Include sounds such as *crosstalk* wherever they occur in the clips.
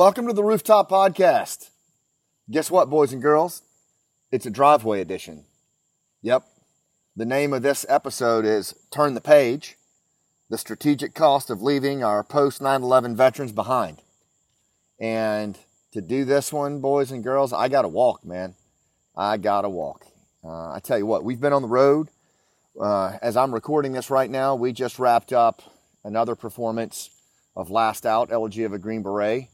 Welcome to the Rooftop Podcast. Guess what, boys and girls? It's a driveway edition. Yep. The name of this episode is Turn the Page The Strategic Cost of Leaving Our Post 9 11 Veterans Behind. And to do this one, boys and girls, I got to walk, man. I got to walk. Uh, I tell you what, we've been on the road. Uh, as I'm recording this right now, we just wrapped up another performance of Last Out, Elegy of a Green Beret,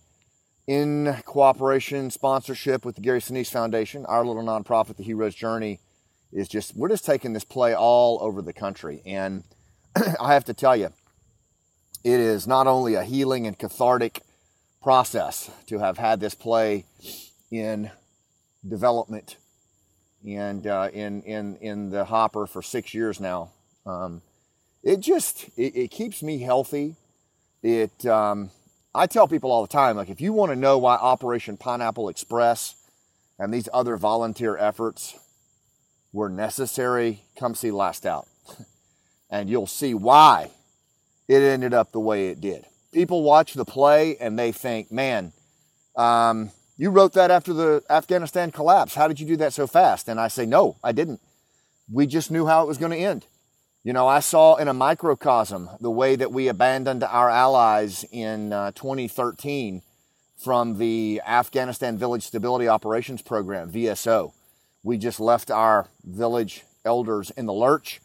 in cooperation, sponsorship with the Gary Sinise Foundation, our little nonprofit, The Hero's Journey, is just, we're just taking this play all over the country. And *clears throat* I have to tell you, it is not only a healing and cathartic process to have had this play in development and uh, in, in, in the hopper for six years now. Um, it just, it, it, keeps me healthy. It, um, I tell people all the time, like, if you want to know why Operation Pineapple Express and these other volunteer efforts were necessary, come see Last Out. *laughs* and you'll see why it ended up the way it did. People watch the play and they think, man, um, you wrote that after the Afghanistan collapse. How did you do that so fast? And I say, no, I didn't. We just knew how it was going to end. You know, I saw in a microcosm the way that we abandoned our allies in uh, 2013 from the Afghanistan Village Stability Operations Program, VSO. We just left our village elders in the lurch.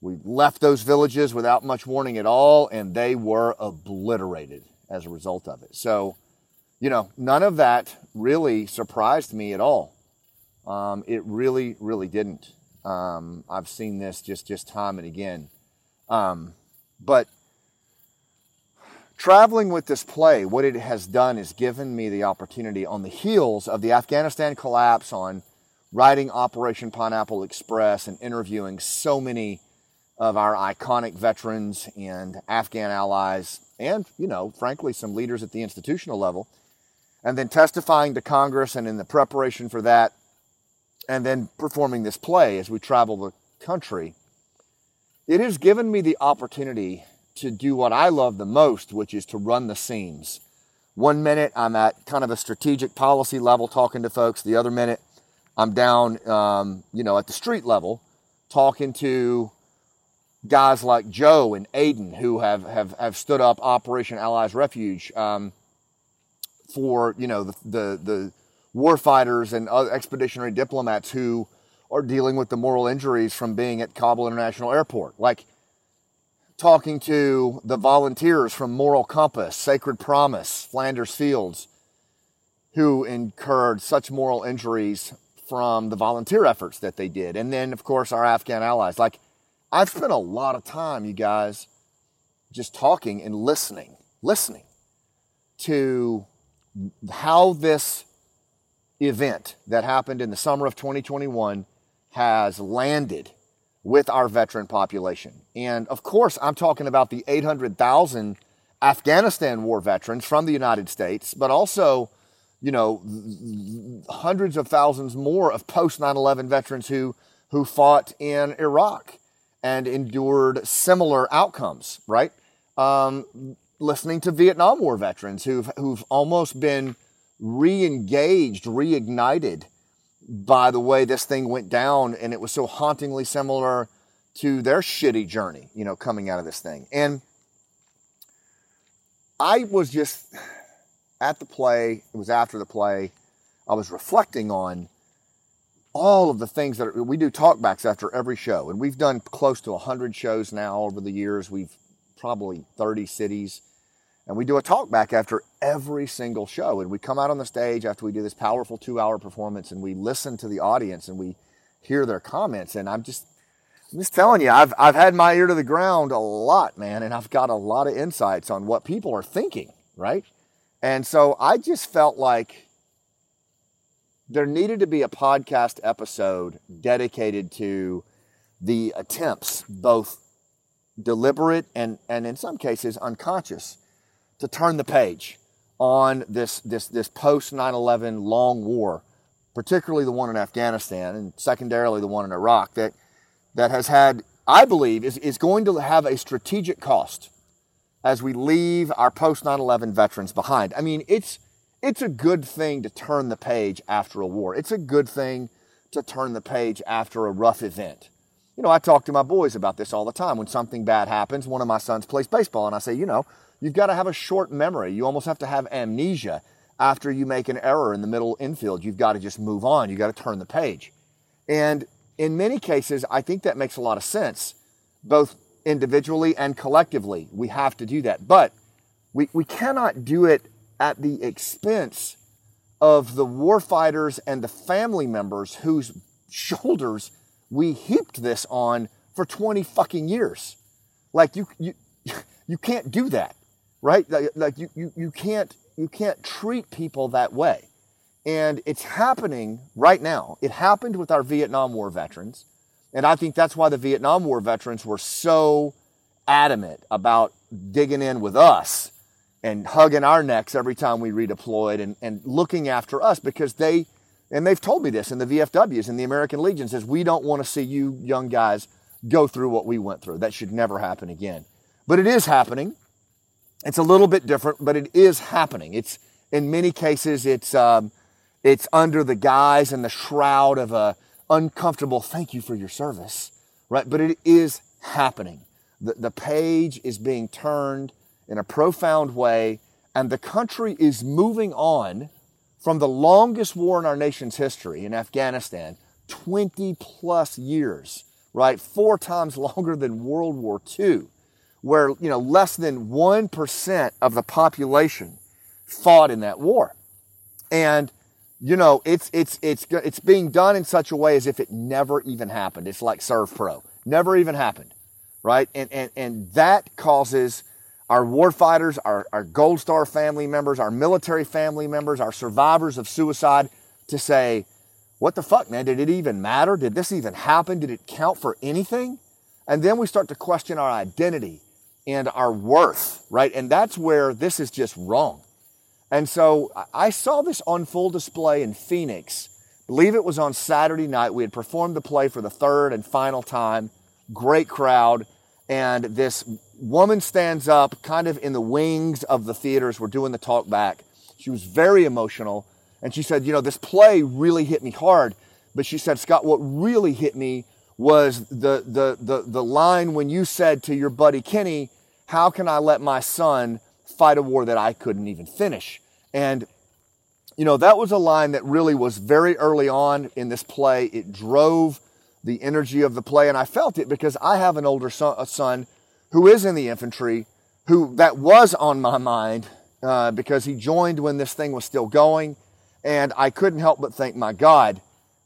We left those villages without much warning at all, and they were obliterated as a result of it. So, you know, none of that really surprised me at all. Um, it really, really didn't. Um, I've seen this just just time and again. Um, but traveling with this play, what it has done is given me the opportunity on the heels of the Afghanistan collapse, on writing Operation Pineapple Express and interviewing so many of our iconic veterans and Afghan allies, and you know, frankly, some leaders at the institutional level and then testifying to Congress and in the preparation for that, and then performing this play as we travel the country, it has given me the opportunity to do what I love the most, which is to run the seams. One minute I'm at kind of a strategic policy level talking to folks. The other minute I'm down, um, you know, at the street level talking to guys like Joe and Aiden who have, have, have stood up Operation Allies Refuge. Um, for you know the the, the war fighters and expeditionary diplomats who are dealing with the moral injuries from being at Kabul International Airport. Like talking to the volunteers from Moral Compass, Sacred Promise, Flanders Fields, who incurred such moral injuries from the volunteer efforts that they did. And then, of course, our Afghan allies. Like, I've spent a lot of time, you guys, just talking and listening, listening to how this event that happened in the summer of 2021 has landed with our veteran population. And of course, I'm talking about the 800,000 Afghanistan war veterans from the United States, but also, you know, hundreds of thousands more of post 9 11 veterans who, who fought in Iraq and endured similar outcomes, right? Um, listening to Vietnam War veterans who've who've almost been re-engaged, reignited by the way this thing went down, and it was so hauntingly similar to their shitty journey, you know, coming out of this thing. And I was just at the play. It was after the play. I was reflecting on all of the things that are, we do talkbacks after every show, and we've done close to hundred shows now over the years. We've probably 30 cities and we do a talk back after every single show. And we come out on the stage after we do this powerful two hour performance and we listen to the audience and we hear their comments. And I'm just, I'm just telling you, I've, I've had my ear to the ground a lot, man. And I've got a lot of insights on what people are thinking, right? And so I just felt like there needed to be a podcast episode dedicated to the attempts, both deliberate and, and in some cases unconscious, to turn the page on this, this, this post 9 11 long war, particularly the one in Afghanistan and secondarily the one in Iraq, that, that has had, I believe, is, is going to have a strategic cost as we leave our post 9 11 veterans behind. I mean, it's, it's a good thing to turn the page after a war. It's a good thing to turn the page after a rough event. You know, I talk to my boys about this all the time. When something bad happens, one of my sons plays baseball, and I say, you know, you've got to have a short memory. You almost have to have amnesia after you make an error in the middle infield. You've got to just move on. You've got to turn the page. And in many cases, I think that makes a lot of sense, both individually and collectively. We have to do that. But we, we cannot do it at the expense of the warfighters and the family members whose shoulders we heaped this on for 20 fucking years. Like you, you, *laughs* you can't do that, right? Like you, you, you can't, you can't treat people that way. And it's happening right now. It happened with our Vietnam War veterans. And I think that's why the Vietnam War veterans were so adamant about digging in with us and hugging our necks every time we redeployed and, and looking after us because they, and they've told me this in the VFWs and the American Legion says, we don't want to see you young guys go through what we went through. That should never happen again. But it is happening. It's a little bit different, but it is happening. It's in many cases, it's, um, it's under the guise and the shroud of a uncomfortable thank you for your service, right? But it is happening. The, the page is being turned in a profound way, and the country is moving on from the longest war in our nation's history in Afghanistan, 20 plus years, right? Four times *laughs* longer than World War II, where, you know, less than 1% of the population fought in that war. And you know, it's, it's, it's, it's being done in such a way as if it never even happened. It's like SERVPRO. Never even happened. Right. And, and, and that causes our warfighters, our, our Gold Star family members, our military family members, our survivors of suicide to say, what the fuck, man? Did it even matter? Did this even happen? Did it count for anything? And then we start to question our identity and our worth, right? And that's where this is just wrong. And so I saw this on full display in Phoenix. I believe it was on Saturday night. We had performed the play for the third and final time. Great crowd. And this woman stands up kind of in the wings of the theaters. We're doing the talk back. She was very emotional. And she said, You know, this play really hit me hard. But she said, Scott, what really hit me was the, the, the, the line when you said to your buddy Kenny, How can I let my son fight a war that I couldn't even finish? And, you know, that was a line that really was very early on in this play. It drove the energy of the play. And I felt it because I have an older son, son who is in the infantry, who that was on my mind uh, because he joined when this thing was still going. And I couldn't help but think, my God,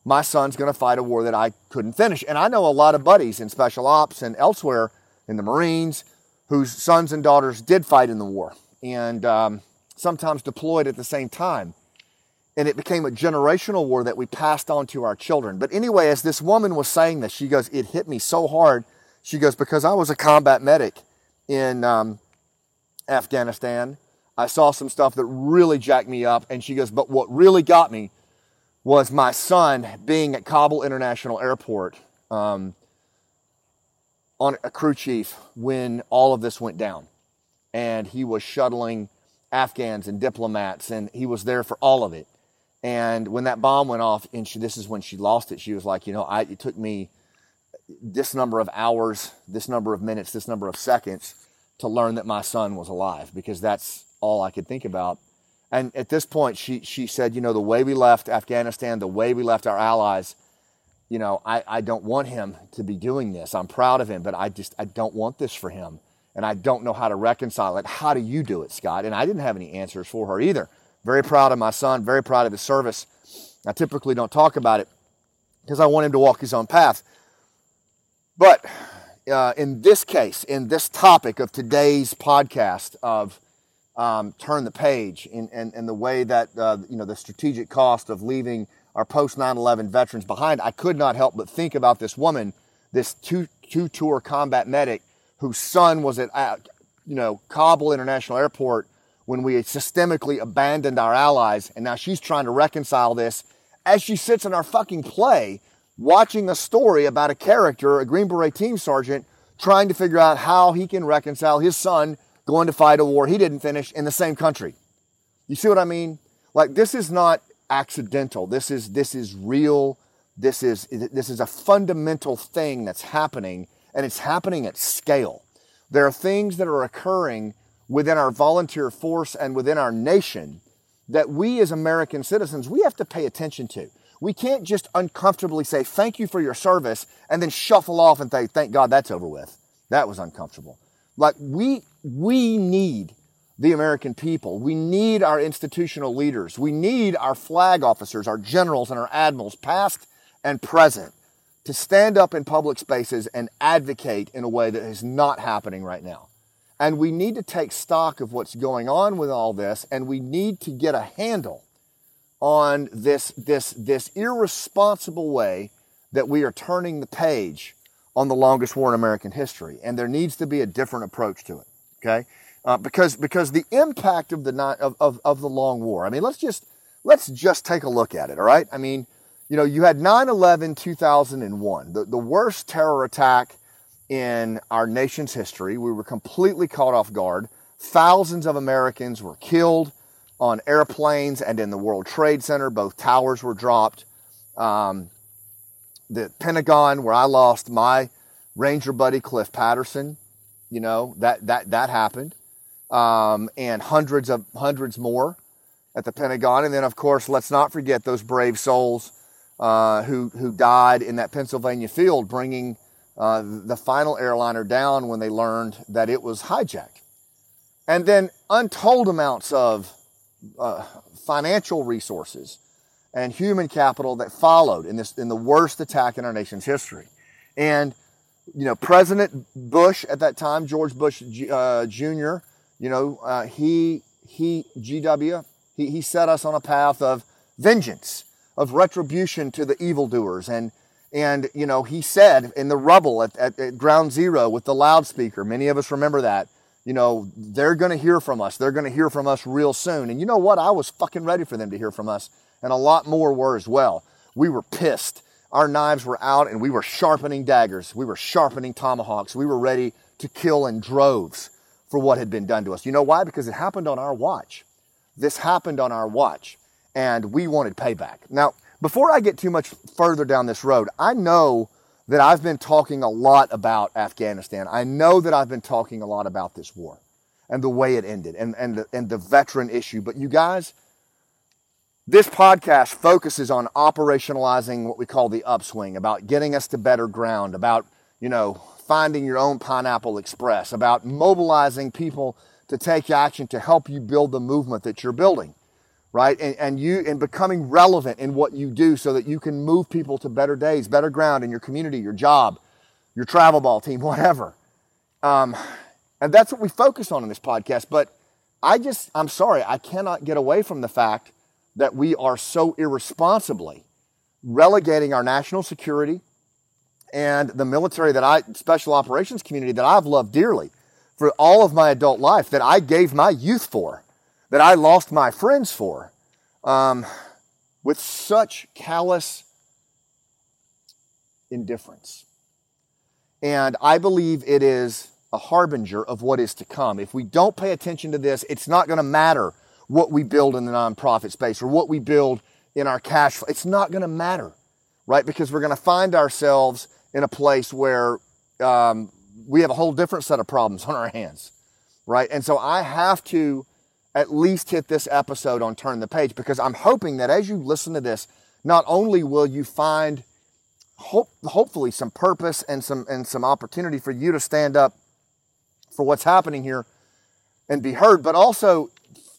my son's going to fight a war that I couldn't finish. And I know a lot of buddies in special ops and elsewhere in the Marines whose sons and daughters did fight in the war. And um, sometimes deployed at the same time. And it became a generational war that we passed on to our children. But anyway, as this woman was saying this, she goes, It hit me so hard. She goes, Because I was a combat medic in um, Afghanistan. I saw some stuff that really jacked me up. And she goes, But what really got me was my son being at Kabul International Airport um, on a crew chief when all of this went down. And he was shuttling Afghans and diplomats, and he was there for all of it. And when that bomb went off, and she, this is when she lost it, she was like, you know, I, it took me this number of hours, this number of minutes, this number of seconds to learn that my son was alive because that's all I could think about. And at this point, she, she said, you know, the way we left Afghanistan, the way we left our allies, you know, I, I don't want him to be doing this. I'm proud of him, but I just, I don't want this for him and I don't know how to reconcile it. How do you do it, Scott? And I didn't have any answers for her either. Very proud of my son, very proud of his service. I typically don't talk about it because I want him to walk his own path. But uh, in this case, in this topic of today's podcast of um, turn the page and, and, and the way that, uh, you know, the strategic cost of leaving our post 9-11 veterans behind, I could not help but think about this woman, this two, two tour combat medic whose son was at, you know, Kabul International Airport when we systemically abandoned our allies. And now she's trying to reconcile this as she sits in our fucking play watching a story about a character, a Green Beret team sergeant, trying to figure out how he can reconcile his son going to fight a war he didn't finish in the same country. You see what I mean? Like this is not accidental. This is this is real. This is this is a fundamental thing that's happening and it's happening at scale. There are things that are occurring within our volunteer force and within our nation that we as American citizens we have to pay attention to. We can't just uncomfortably say thank you for your service and then shuffle off and say thank God that's over with. That was uncomfortable. Like we we need the American people. We need our institutional leaders. We need our flag officers, our generals and our admirals, past and present, to stand up in public spaces and advocate in a way that is not happening right now. And we need to take stock of what's going on with all this, and we need to get a handle on this, this, this irresponsible way that we are turning the page on the longest war in American history. And there needs to be a different approach to it. Okay? Uh, because, because the impact of the, of, of, of the long war, I mean, let's just, let's just take a look at it. All right. I mean, you know, you had 9-11 2001, the, the worst terror attack in our nation's history. We were completely caught off guard. Thousands of Americans were killed on airplanes and in the World Trade Center. Both towers were dropped. Um, the Pentagon, where I lost my Ranger buddy Cliff Patterson, you know that that that happened, um, and hundreds of hundreds more at the Pentagon, and then of course let's not forget those brave souls uh, who who died in that Pennsylvania field, bringing uh, the final airliner down when they learned that it was hijacked, and then untold amounts of uh, financial resources and human capital that followed in this in the worst attack in our nation's history. And you know, President Bush at that time, George Bush uh, Jr. You know, uh, he he GW he he set us on a path of vengeance, of retribution to the evildoers, and and you know he said in the rubble at, at, at Ground Zero with the loudspeaker. Many of us remember that you know, they're going to hear from us. They're going to hear from us real soon. And you know what? I was fucking ready for them to hear from us. And a lot more were as well. We were pissed. Our knives were out and we were sharpening daggers. We were sharpening tomahawks. We were ready to kill in droves for what had been done to us. You know why? Because it happened on our watch. This happened on our watch and we wanted payback. Now, before I get too much further down this road, I know that I've been talking a lot about Afghanistan. I know that I've been talking a lot about this war and the way it ended and, and, the, and the veteran issue. But you guys, this podcast focuses on operationalizing what we call the upswing, about getting us to better ground, about, you know, finding your own Pineapple Express, about mobilizing people to take action to help you build the movement that you're building right? And, and you and becoming relevant in what you do so that you can move people to better days, better ground in your community, your job, your travel ball team, *laughs* whatever. Um, and that's what we focus on in this podcast. But I just, I'm sorry, I cannot get away from the fact that we are so irresponsibly relegating our national security and the military that I, special operations community that I've loved dearly for all of my adult life, that I gave my youth for that I lost my friends for um, with such callous indifference. And I believe it is a harbinger of what is to come. If we don't pay attention to this, it's not going to matter what we build in the nonprofit space or what we build in our cash flow. It's not going to matter, right? Because we're going to find ourselves in a place where um, we have a whole different set of problems on our hands, right? And so I have to at least hit this episode on Turn the Page because I'm hoping that as you listen to this, not only will you find hope, hopefully some purpose and some and some opportunity for you to stand up for what's happening here and be heard, but also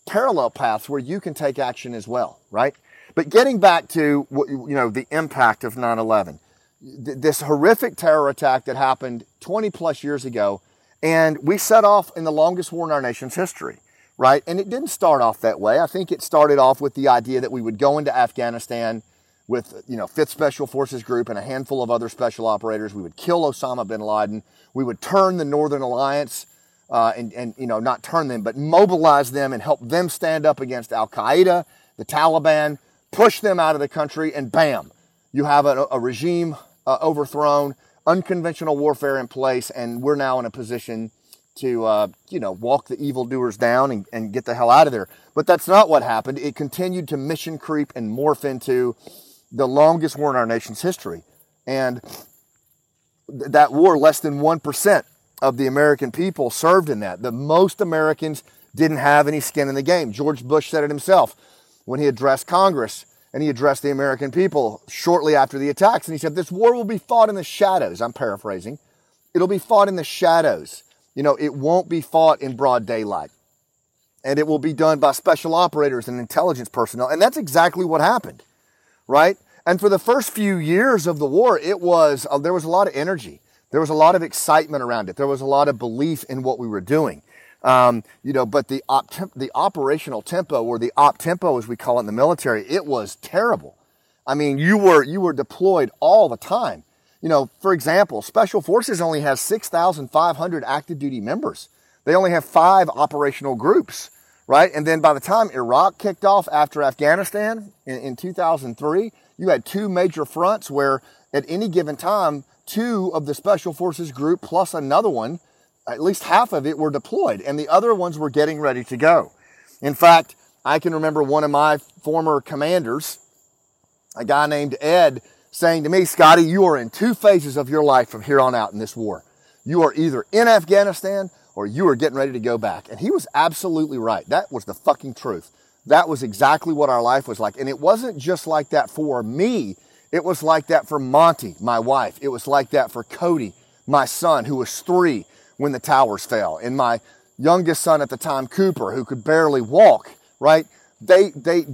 parallel paths where you can take action as well, right? But getting back to you know the impact of 9/11, this horrific terror attack that happened 20 plus years ago, and we set off in the longest war in our nation's history right? And it didn't start off that way. I think it started off with the idea that we would go into Afghanistan with, you know, 5th Special Forces Group and a handful of other special operators. We would kill Osama bin Laden. We would turn the Northern Alliance uh, and, and, you know, not turn them, but mobilize them and help them stand up against Al Qaeda, the Taliban, push them out of the country, and bam, you have a, a regime uh, overthrown, unconventional warfare in place, and we're now in a position to uh, you know walk the evildoers down and, and get the hell out of there. But that's not what happened. It continued to mission creep and morph into the longest war in our nation's history, and th- that war, less than one percent of the American people served in that. The most Americans didn't have any skin in the game. George Bush said it himself when he addressed Congress and he addressed the American people shortly after the attacks. And he said, This war will be fought in the shadows. I'm paraphrasing. It'll be fought in the shadows. You know, it won't be fought in broad daylight. And it will be done by special operators and intelligence personnel. And that's exactly what happened, right? And for the first few years of the war, it was, uh, there was a lot of energy. There was a lot of excitement around it. There was a lot of belief in what we were doing. Um, you know, but the op- the operational tempo or the op tempo, as we call it in the military, it was terrible. I mean, you were you were deployed all the time. You know, for example, Special Forces only has 6,500 active duty members. They only have five operational groups, right? And then by the time Iraq kicked off after Afghanistan in, in 2003, you had two major fronts where at any given time, two of the Special Forces group plus another one at least half of it were deployed and the other ones were getting ready to go. In fact, I can remember one of my former commanders, a guy named Ed, saying to me, Scotty, you are in two phases of your life from here on out in this war. You are either in Afghanistan or you are getting ready to go back. And he was absolutely right. That was the fucking truth. That was exactly what our life was like. And it wasn't just like that for me. It was like that for Monty, my wife. It was like that for Cody, my son, who was three when the towers fell. And my youngest son at the time, Cooper, who could barely walk, right? They, they,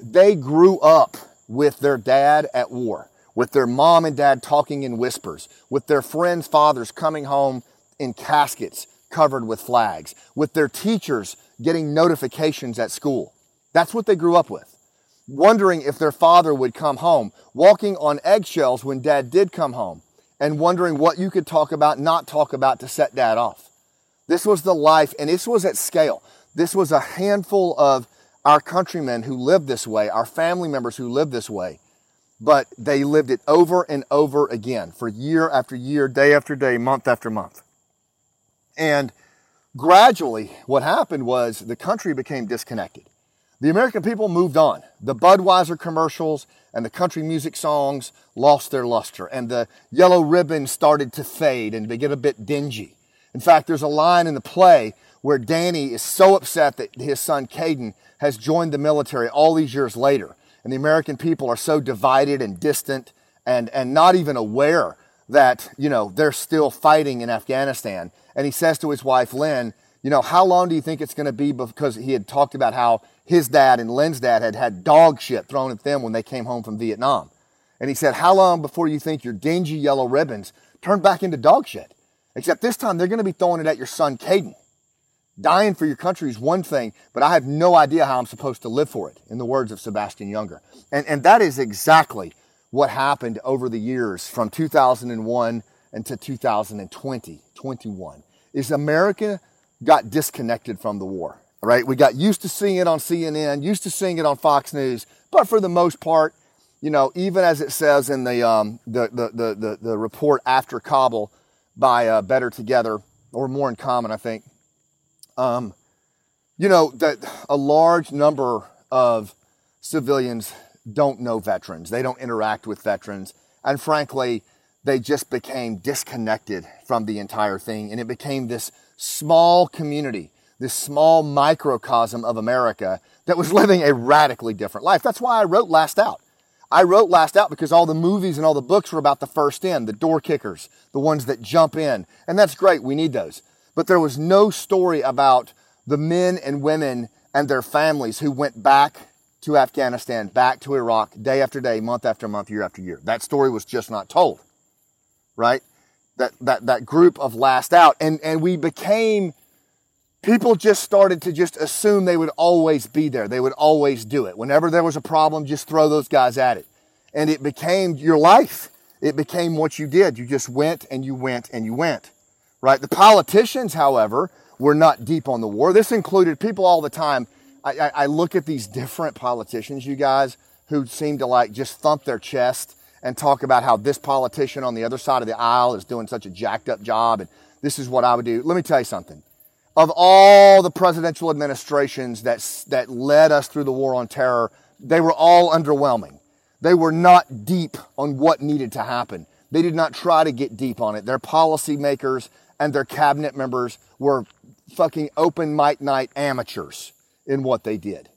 they grew up with their dad at war, with their mom and dad talking in whispers, with their friends' fathers coming home in caskets covered with flags, with their teachers getting notifications at school. That's what they grew up with. Wondering if their father would come home, walking on eggshells when dad did come home, and wondering what you could talk about, not talk about to set dad off. This was the life, and this was at scale. This was a handful of our countrymen who lived this way, our family members who lived this way, but they lived it over and over again for year after year, day after day, month after month. And gradually, what happened was the country became disconnected. The American people moved on. The Budweiser commercials and the country music songs lost their luster, and the yellow ribbon started to fade and to get a bit dingy. In fact, there's a line in the play where Danny is so upset that his son Caden has joined the military all these years later, and the American people are so divided and distant and, and not even aware that, you know, they're still fighting in Afghanistan. And he says to his wife, Lynn, you know, how long do you think it's going to be? Because he had talked about how his dad and Lynn's dad had had dog shit thrown at them when they came home from Vietnam. And he said, How long before you think your dingy yellow ribbons turn back into dog shit? Except this time they're going to be throwing it at your son, Caden. Dying for your country is one thing, but I have no idea how I'm supposed to live for it, in the words of Sebastian Junger. And, and that is exactly what happened over the years from 2001 into 2020, 21, is America got disconnected from the war right? We got used to seeing it on CNN, used to seeing it on Fox News, but for the most part, you know, even as it says in the um, the, the, the, the, the report after Kabul by uh, Better Together or More in Common, I think, um, you know, that a large number of civilians don't know veterans. They don't interact with veterans. And frankly, they just became disconnected from the entire thing. And it became this small community this small microcosm of America that was *laughs* living a radically different life. That's why I wrote Last Out. I wrote Last Out because all the movies and all the books were about the first in, the door kickers, the ones that jump in. And that's great. We need those. But there was no story about the men and women and their families who went back to Afghanistan, back to Iraq, day after day, month after month, year after year. That story was just not told, right? That, that, that group of last out. And, and we became people just started to just assume they would always be there. They would always do it. Whenever there was a problem, just throw those guys at it. And it became your life. It became what you did. You just went and you went and you went. Right? The politicians, however, were not deep on the war. This included people all the time. I, I, I look at these different politicians, you guys, who seem to like just thump their chest and talk about how this politician on the other side of the aisle is doing such a jacked up job and this is what I would do. Let me tell you something. Of all the presidential administrations that, that led us through the war on terror, they were all underwhelming. They were not deep on what needed to happen. They did not try to get deep on it. Their policymakers and their cabinet members were fucking open mic night amateurs in what they did.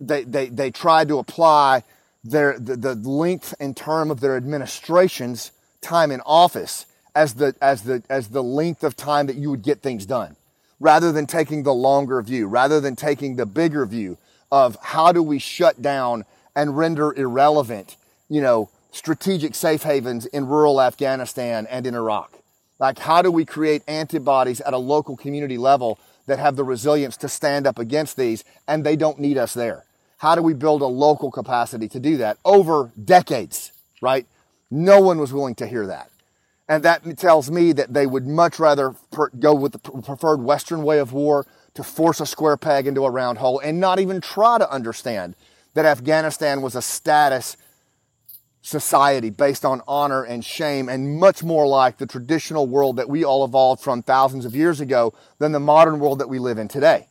They, they, they tried to apply their, the, the length and term of their administration's time in office as the, as, the, as the length of time that you would get things done, rather than taking the longer view, rather than taking the bigger view of how do we shut down and render irrelevant, you know, strategic safe havens in rural Afghanistan and in Iraq. Like, how do we create antibodies at a local community level that have the resilience to stand up against these and they don't need us there? How do we build a local capacity to do that over decades, right? No one was willing to hear that. And that tells me that they would much rather per- go with the preferred Western way of war to force a square peg into a round hole and not even try to understand that Afghanistan was a status society based on honor and shame and much more like the traditional world that we all evolved from thousands of years ago than the modern world that we live in today.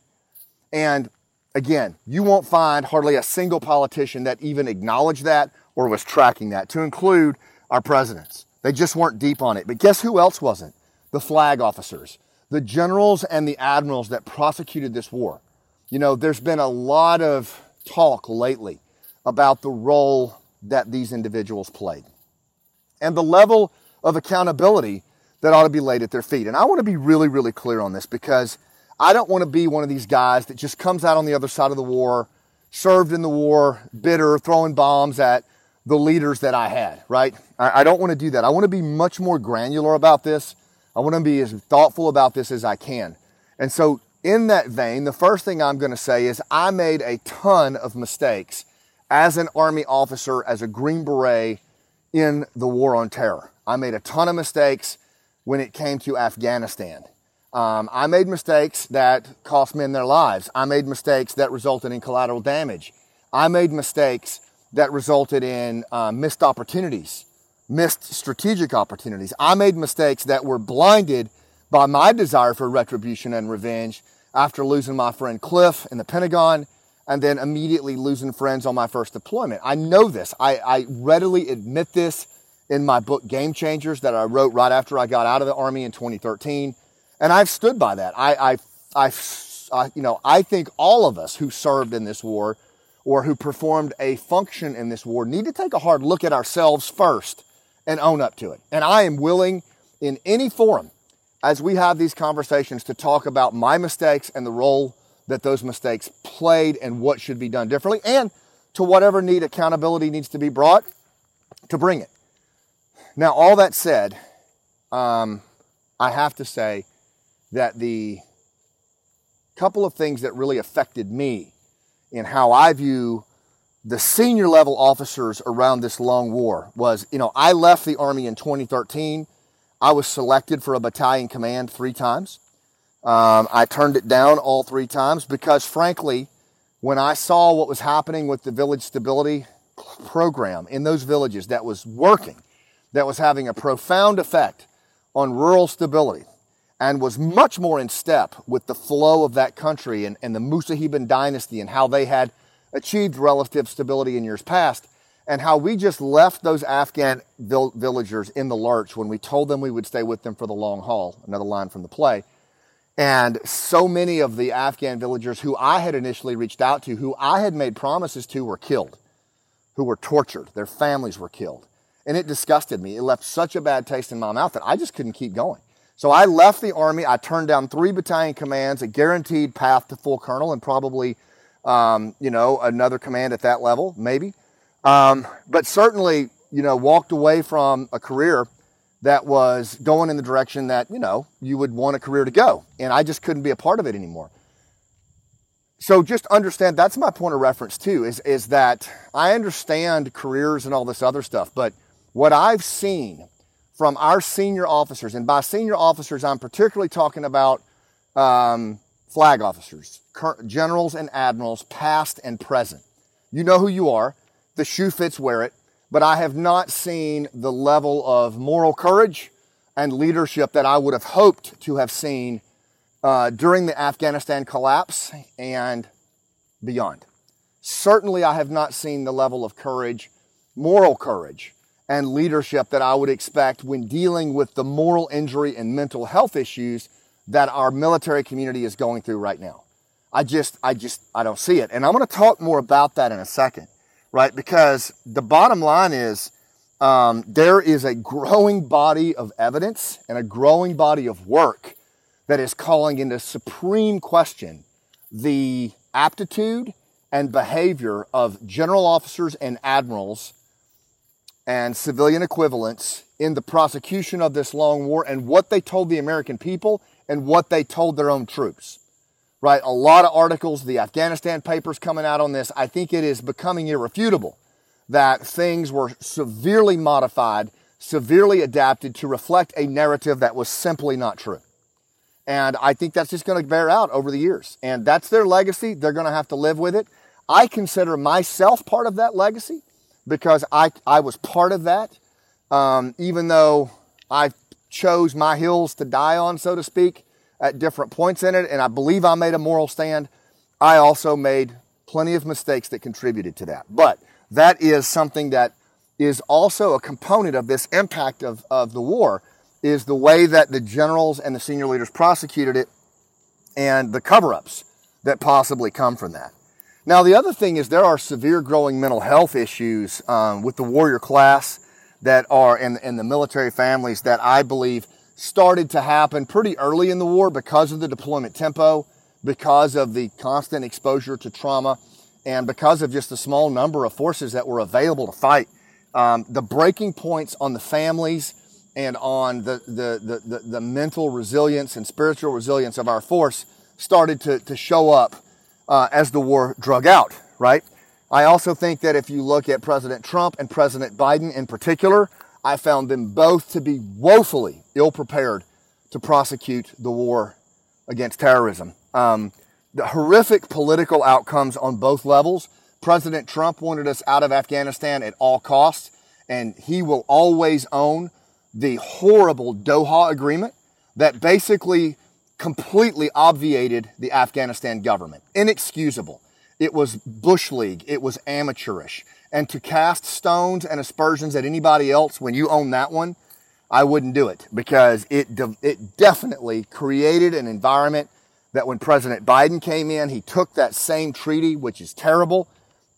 And again, you won't find hardly a single politician that even acknowledged that or was tracking that, to include our presidents. They just weren't deep on it. But guess who else wasn't? The flag officers, the generals and the admirals that prosecuted this war. You know, there's been a lot of talk lately about the role that these individuals played and the level of accountability that ought to be laid at their feet. And I want to be really, really clear on this because I don't want to be one of these guys that just comes out on the other side of the war, served in the war, bitter, throwing bombs at the leaders that I had, right? I, I don't want to do that. I want to be much more granular about this. I want to be as thoughtful about this as I can. And so, in that vein, the first thing I'm going to say is I made a ton of mistakes as an Army officer, as a Green Beret in the war on terror. I made a ton of mistakes when it came to Afghanistan. Um, I made mistakes that cost men their lives. I made mistakes that resulted in collateral damage. I made mistakes that resulted in uh, missed opportunities, missed strategic opportunities. I made mistakes that were blinded by my desire for retribution and revenge after losing my friend Cliff in the Pentagon and then immediately losing friends on my first deployment. I know this. I, I readily admit this in my book Game Changers that I wrote right after I got out of the Army in 2013. And I've stood by that. I, I, I, I, you know, I think all of us who served in this war or who performed a function in this war need to take a hard look at ourselves first and own up to it. And I am willing in any forum as we have these conversations to talk about my mistakes and the role that those mistakes played and what should be done differently and to whatever need accountability needs to be brought to bring it. Now, all that said, um, I have to say that the couple of things that really affected me in how I view the senior level officers around this long war was, you know, I left the Army in 2013. I was selected for a battalion command three times. Um, I turned it down all three times because, frankly, when I saw what was happening with the village stability program in those villages that was working, that was having a profound effect on rural stability, and was much more in step with the flow of that country and, and the Musahiban dynasty and how they had achieved relative stability in years past, and how we just left those Afghan vill- villagers in the lurch when we told them we would stay with them for the long haul. Another line from the play. And so many of the Afghan villagers who I had initially reached out to, who I had made promises to, were killed, who were tortured. Their families were killed. And it disgusted me. It left such a bad taste in my mouth that I just couldn't keep going. So I left the Army. I turned down three battalion commands, a guaranteed path to full colonel, and probably, um, you know, another command at that level, maybe. Um, but certainly, you know, walked away from a career that was going in the direction that, you know, you would want a career to go. And I just couldn't be a part of it anymore. So just understand that's my point of reference too, is, is that I understand careers and all this other stuff, but what I've seen from our senior officers, and by senior officers, I'm particularly talking about um, flag officers, generals and admirals, past and present. You know who you are. The shoe fits, wear it. But I have not seen the level of moral courage and leadership that I would have hoped to have seen uh, during the Afghanistan collapse and beyond. Certainly, I have not seen the level of courage, moral courage, and leadership that I would expect when dealing with the moral injury and mental health issues that our military community is going through right now. I just, I just, I don't see it. And I'm going to talk more about that in a second, right? Because the bottom line is um, there is a growing body of evidence and a growing body of work that is calling into supreme question the aptitude and behavior of general officers and admirals and civilian equivalents in the prosecution of this long war and what they told the American people and what they told their own troops. Right? A lot of articles, the Afghanistan papers coming out on this. I think it is becoming irrefutable that things were severely modified, severely adapted to reflect a narrative that was simply not true. And I think that's just going to bear out over the years. And that's their legacy. They're going to have to live with it. I consider myself part of that legacy because I, I was part of that. Um, even though I chose my hills to die on, so to speak, at different points in it, and I believe I made a moral stand, I also made plenty of mistakes that contributed to that. But that is something that is also a component of this impact of, of the war is the way that the generals and the senior leaders prosecuted it and the cover-ups that possibly come from that. Now, the other thing is there are severe growing mental health issues um, with the warrior class that are in, in the military families that I believe started to happen pretty early in the war because of the deployment tempo, because of the constant exposure to trauma, and because of just the small number of forces that were available to fight. Um, the breaking points on the families and on the, the, the, the, the mental resilience and spiritual resilience of our force started to, to show up uh, as the war drug out, right? I also think that if you look at President Trump and President Biden in particular, I found them both to be woefully ill prepared to prosecute the war against terrorism. Um, the horrific political outcomes on both levels. President Trump wanted us out of Afghanistan at all costs, and he will always own the horrible Doha Agreement that basically completely obviated the Afghanistan government. Inexcusable. It was Bush League. It was amateurish. And to cast stones and aspersions at anybody else when you own that one, I wouldn't do it because it, de- it definitely created an environment that when President Biden came in, he took that same treaty, which is terrible,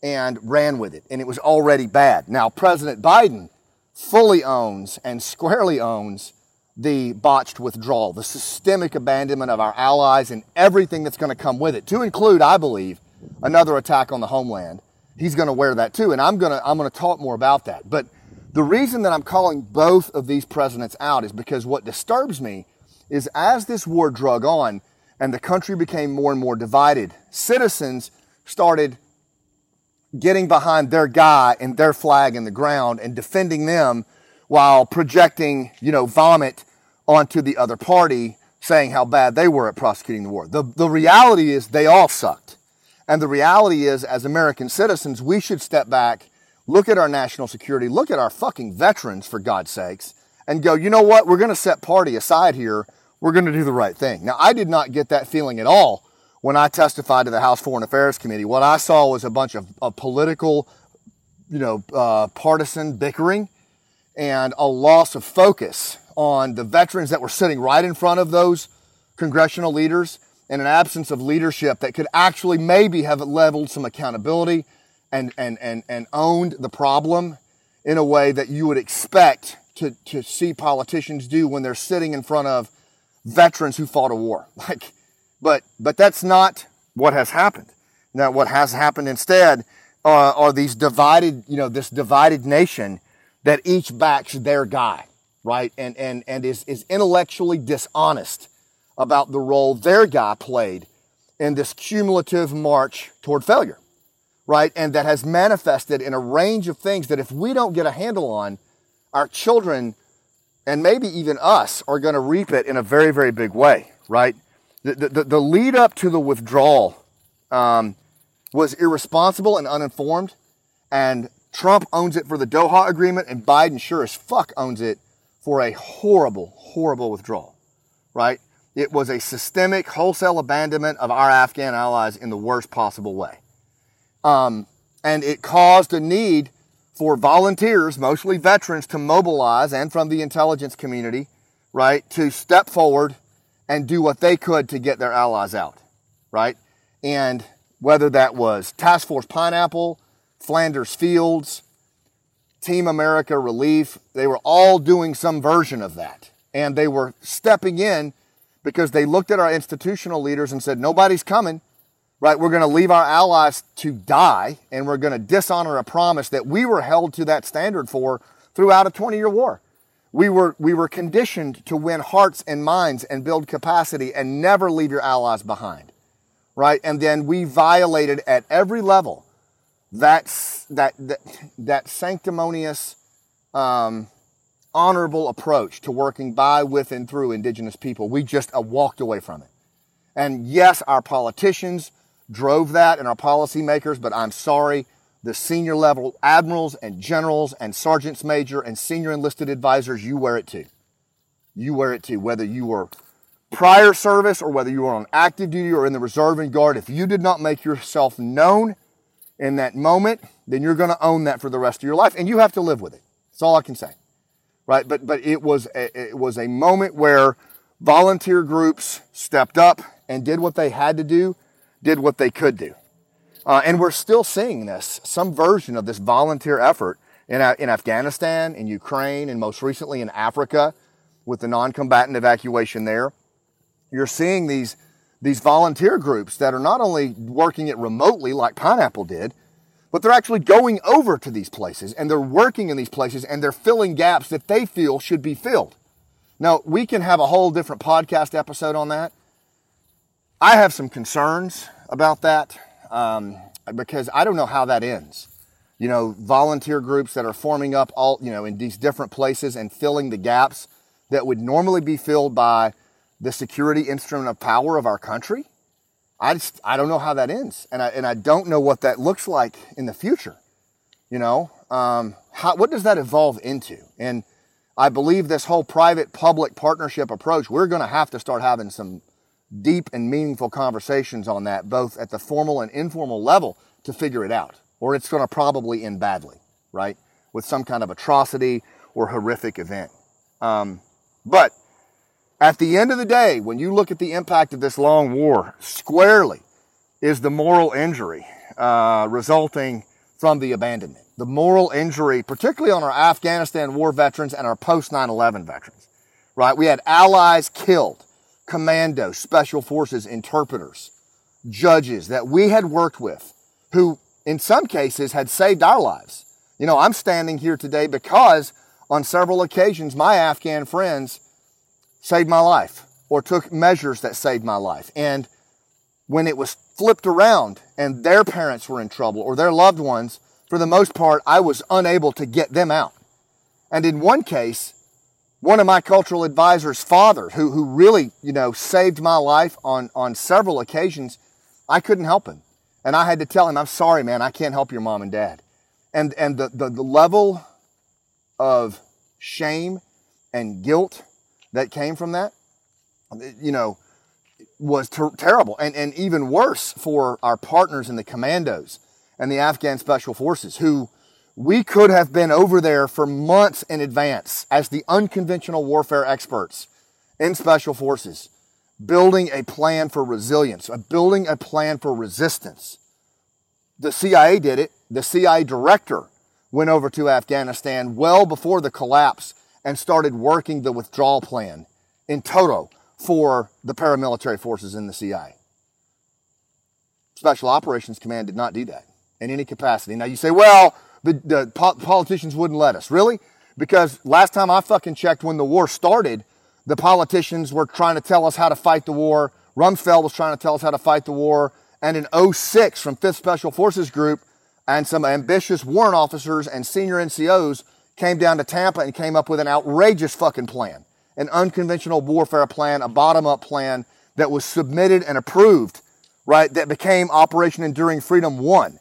and ran with it. And it was already bad. Now, President Biden fully owns and squarely owns the botched withdrawal, the systemic abandonment of our allies and everything that's going to come with it, to include, I believe, another attack on the homeland. He's going to wear that too, and I'm going to I'm going to talk more about that. But the reason that I'm calling both of these presidents out is because what disturbs me is as this war drug on and the country became more and more divided, citizens started getting behind their guy and their flag in the ground and defending them while projecting, you know, vomit onto the other party saying how bad they were at prosecuting the war. The, the reality is they all sucked. And the reality is, as American citizens, we should step back, look at our national security, look at our fucking veterans, for God's sakes, and go, you know what? We're going to set party aside here. We're going to do the right thing. Now, I did not get that feeling at all when I testified to the House Foreign Affairs Committee, what I saw was a bunch of, of political, you know, uh, partisan bickering and a loss of focus on the veterans that were sitting right in front of those congressional leaders and an absence of leadership that could actually maybe have leveled some accountability and, and, and, and owned the problem in a way that you would expect to, to see politicians do when they're sitting in front of veterans who fought a war. *laughs* Like, but, but that's not what has happened. Now, what has happened instead uh, are these divided, you know, this divided nation that each backs their guy, right? And, and, and is, is intellectually dishonest about the role their guy played in this cumulative march toward failure, right? And that has manifested in a range of things that if we don't get a handle on, our children and maybe even us are going to reap it in a very, very big way, right? the, the, the lead up to the withdrawal um, was irresponsible and uninformed. And Trump owns it for the Doha Agreement, and Biden sure as fuck owns it for a horrible, horrible withdrawal, right? It was a systemic wholesale abandonment of our Afghan allies in the worst possible way. Um, and it caused a need for volunteers, mostly veterans, to mobilize and from the intelligence community, right, to step forward and do what they could to get their allies out, right? And whether that was Task Force Pineapple, Flanders Fields, Team America Relief, they were all doing some version of that. And they were stepping in because they looked at our institutional leaders and said, nobody's coming, right? We're going to leave our allies to die and we're going to dishonor a promise that we were held to that standard for throughout a 20 year war. We were, we were conditioned to win hearts and minds and build capacity and never leave your allies behind, right? And then we violated at every level that, that, that, that sanctimonious, um, honorable approach to working by, with, and through indigenous people. We just uh, walked away from it. And yes, our politicians drove that and our policymakers, but I'm sorry, the senior level admirals and generals and sergeants major and senior enlisted advisors, you wear it too. You wear it too, whether you were prior service or whether you were on active duty or in the reserve and guard. If you did not make yourself known in that moment, then you're going to own that for the rest of your life and you have to live with it. That's all I can say. Right? But, but it was, a, it was a moment where volunteer groups stepped up and did what they had to do, did what they could do. Uh, and we're still seeing this, some version of this volunteer effort in, in Afghanistan, in Ukraine, and most recently in Africa with the non-combatant evacuation there. You're seeing these, these volunteer groups that are not only working it remotely like Pineapple did, but they're actually going over to these places and they're working in these places and they're filling gaps that they feel should be filled. Now, we can have a whole different podcast episode on that. I have some concerns about that um, because I don't know how that ends. You know, volunteer groups that are forming up all, you know, in these different places and filling the gaps that would normally be filled by the security instrument of power of our country. I just, I don't know how that ends. And I, and I don't know what that looks like in the future. You know, um, how, what does that evolve into? And I believe this whole private public partnership approach, we're going to have to start having some deep and meaningful conversations on that, both at the formal and informal level to figure it out, or it's going to probably end badly, right? With some kind of atrocity or horrific event. Um, but at the end of the day, when you look at the impact of this long war squarely, is the moral injury uh, resulting from the abandonment. The moral injury, particularly on our Afghanistan war veterans and our post 9 11 veterans, right? We had allies killed commandos, special forces, interpreters, judges that we had worked with who in some cases had saved our lives. You know, I'm standing here today because on several occasions my Afghan friends saved my life or took measures that saved my life. And when it was flipped around and their parents were in trouble or their loved ones, for the most part, I was unable to get them out. And in one case, one of my cultural advisors' father, who, who really, you know, saved my life on, on several occasions, I couldn't help him. And I had to tell him, I'm sorry, man, I can't help your mom and dad. And, and the, the, the level of shame and guilt that came from that, you know, was ter- terrible. And, and even worse for our partners in the commandos and the Afghan special forces who, we could have been over there for months in advance as the unconventional warfare experts in special forces, building a plan for resilience, uh, building a plan for resistance. The CIA did it. The CIA director went over to Afghanistan well before the collapse and started working the withdrawal plan in toto for the paramilitary forces in the CIA. Special Operations Command did not do that in any capacity. Now you say, well, the, the po- politicians wouldn't let us. Really? Because last time I fucking checked when the war started, the politicians were trying to tell us how to fight the war. Rumsfeld was trying to tell us how to fight the war. And in 06 from 5th Special Forces Group and some ambitious warrant officers and senior NCOs came down to Tampa and came up with an outrageous fucking plan. An unconventional warfare plan, a bottom up plan that was submitted and approved, right? That became Operation Enduring Freedom 1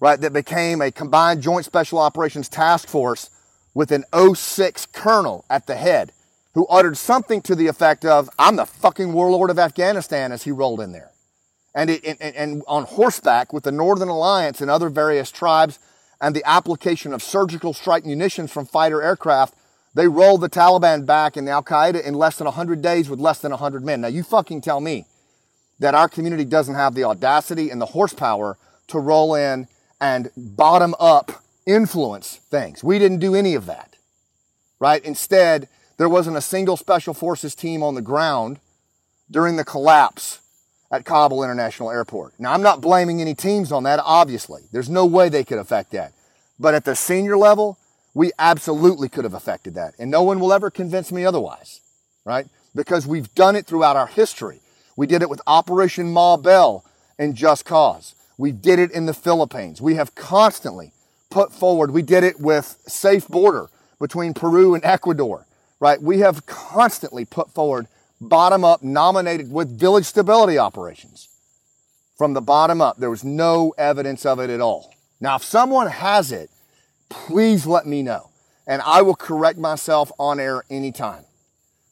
right, that became a combined joint special operations task force with an 06 colonel at the head who uttered something to the effect of, I'm the fucking warlord of Afghanistan as he rolled in there. And, it, and, and on horseback with the Northern Alliance and other various tribes and the application of surgical strike munitions from fighter aircraft, they rolled the Taliban back and Al Qaeda in less than 100 days with less than 100 men. Now, you fucking tell me that our community doesn't have the audacity and the horsepower to roll in and bottom up influence things. We didn't do any of that, right? Instead, there wasn't a single special forces team on the ground during the collapse at Kabul International Airport. Now, I'm not blaming any teams on that, obviously. There's no way they could affect that. But at the senior level, we absolutely could have affected that. And no one will ever convince me otherwise, right? Because we've done it throughout our history. We did it with Operation Ma Bell and Just Cause. We did it in the Philippines. We have constantly put forward, we did it with Safe Border between Peru and Ecuador, right? We have constantly put forward bottom up nominated with village stability operations. From the bottom up, there was no evidence of it at all. Now, if someone has it, please let me know and I will correct myself on air anytime,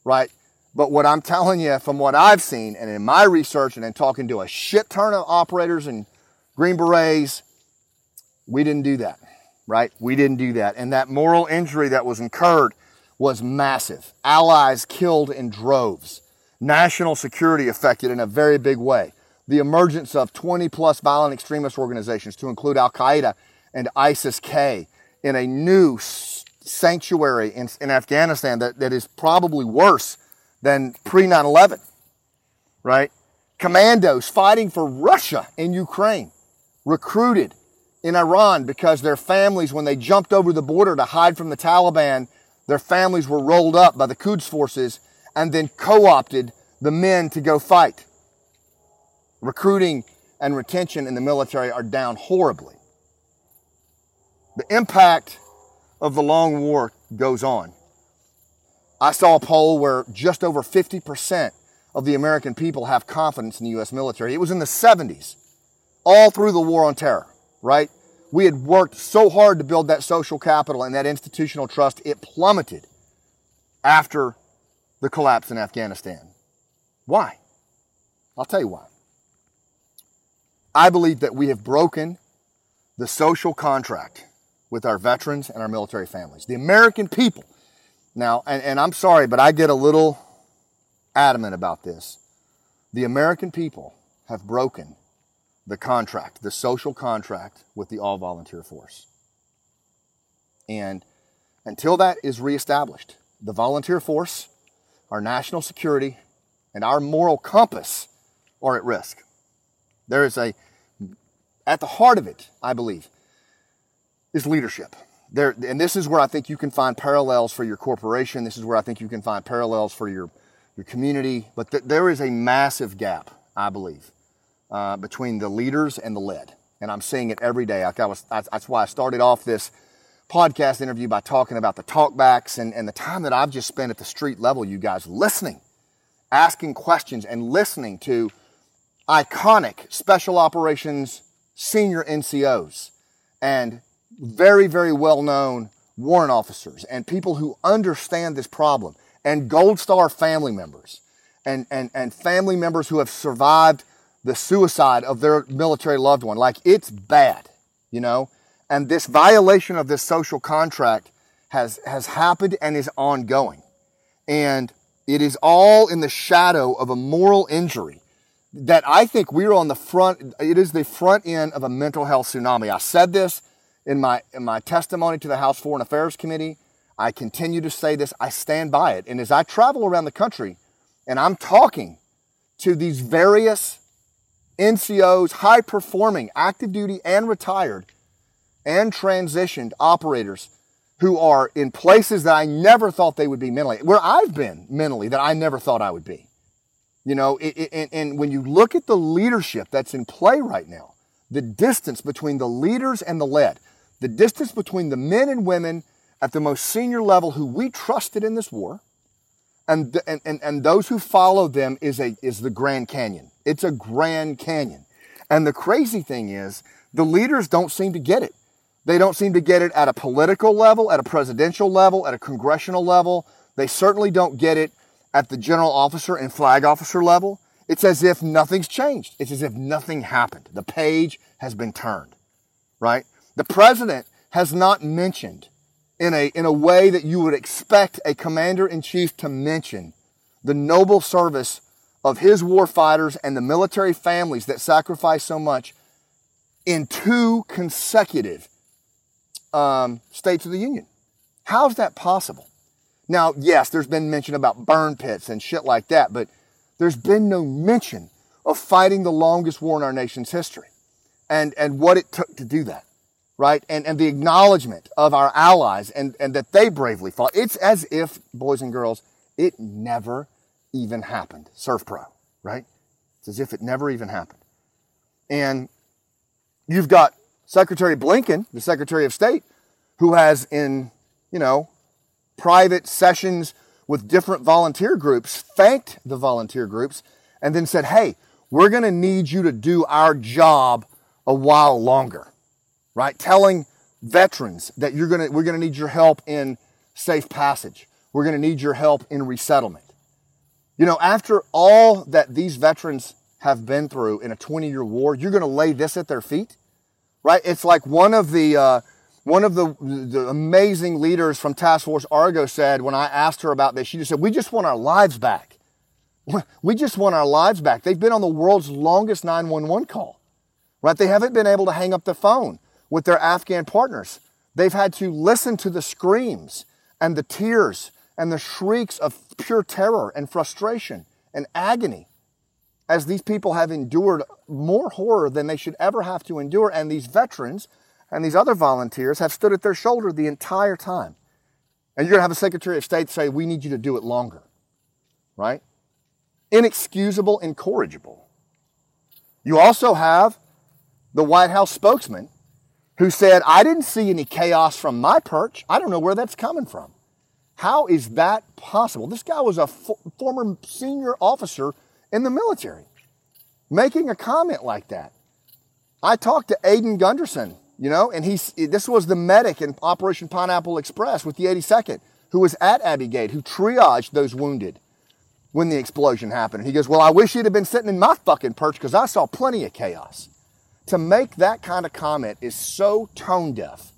right? But what I'm telling you from what I've seen and in my research and in talking to a shit ton of operators and Green Berets, we didn't do that, right? We didn't do that. And that moral injury that was incurred was massive. Allies killed in droves. National security affected in a very big way. The emergence of 20 plus violent extremist organizations to include Al Qaeda and ISIS K in a new sanctuary in, in Afghanistan that, that is probably worse than pre 9 11, right? Commandos fighting for Russia in Ukraine, recruited in Iran because their families, when they jumped over the border to hide from the Taliban, their families were rolled up by the Quds forces and then co-opted the men to go fight. Recruiting and retention in the military are down horribly. The impact of the long war goes on. I saw a poll where just over 50% of the American people have confidence in the U.S. military. It was in the 70s, all through the war on terror, right? We had worked so hard to build that social capital and that institutional trust, it plummeted after the collapse in Afghanistan. Why? I'll tell you why. I believe that we have broken the social contract with our veterans and our military families. The American people. Now, and, and I'm sorry, but I get a little adamant about this. The American people have broken the contract, the social contract with the all volunteer force. And until that is reestablished, the volunteer force, our national security, and our moral compass are at risk. There is a, at the heart of it, I believe, is leadership. There, and this is where I think you can find parallels for your corporation. This is where I think you can find parallels for your, your community. But th- there is a massive gap, I believe, uh, between the leaders and the led. And I'm seeing it every day. Like I was, that's why I started off this podcast interview by talking about the talkbacks and, and the time that I've just spent at the street level, you guys listening, asking questions and listening to iconic special operations senior NCOs and very, very well known warrant officers and people who understand this problem and Gold Star family members and, and, and family members who have survived the suicide of their military loved one. Like it's bad, you know? And this violation of this social contract has, has happened and is ongoing. And it is all in the shadow of a moral injury that I think we're on the front, it is the front end of a mental health tsunami. I said this in my, in my testimony to the House Foreign Affairs Committee. I continue to say this. I stand by it. And as I travel around the country and I'm talking to these various NCOs, high performing, active duty and retired and transitioned operators who are in places that I never thought they would be mentally, where I've been mentally that I never thought I would be. You know, it, it, and, and when you look at the leadership that's in play right now, the distance between the leaders and the led, the distance between the men and women at the most senior level who we trusted in this war and, and, and, those who follow them is, a, is the Grand Canyon. It's a Grand Canyon. And the crazy thing is, the leaders don't seem to get it. They don't seem to get it at a political level, at a presidential level, at a congressional level. They certainly don't get it at the general officer and flag officer level. It's as if nothing's changed. It's as if nothing happened. The page has been turned, right? The president has not mentioned in a, in a way that you would expect a commander in chief to mention the noble service of his war fighters and the military families that sacrifice so much in two consecutive um, states of the union. How's that possible? Now, yes, there's been mention about burn pits and shit like that, but there's been no mention of fighting the longest war in our nation's history and, and what it took to do that, right? And, and the acknowledgement of our allies and, and that they bravely fought. It's as if, boys and girls, it never even happened. SERVPRO, right? It's as if it never even happened. And you've got Secretary Blinken, the Secretary of State, who has in, you know, private sessions with different volunteer groups, thanked the volunteer groups, and then said, hey, we're going to need you to do our job a while longer, right? Telling veterans that you're to, we're to need your help in safe passage. We're to need your help in resettlement. You know, after all that these veterans have been through in a 20 year war, you're to lay this at their feet, right? It's like one of the, uh, one of the, the amazing leaders from Task Force Argo said when I asked her about this, she just said, We just want our lives back. We just want our lives back. They've been on the world's longest 911 call, right? They haven't been able to hang up the phone with their Afghan partners. They've had to listen to the screams and the tears and the shrieks of pure terror and frustration and agony as these people have endured more horror than they should ever have to endure. And these veterans and these other volunteers have stood at their shoulder the entire time. And you're going to have a Secretary of State say, we need you to do it longer, right? Inexcusable, incorrigible. You also have the White House spokesman who said, I didn't see any chaos from my perch. I don't know where that's coming from. How is that possible? This guy was a former senior officer in the military making a comment like that. I talked to Aiden Gunderson, you know, and he's, this was the medic in Operation Pineapple Express with the 82nd who was at Abbey Gate, who triaged those wounded when the explosion happened. And he goes, Well, I wish he'd have been sitting in my fucking perch because I saw plenty of chaos. To make that kind of comment is so tone deaf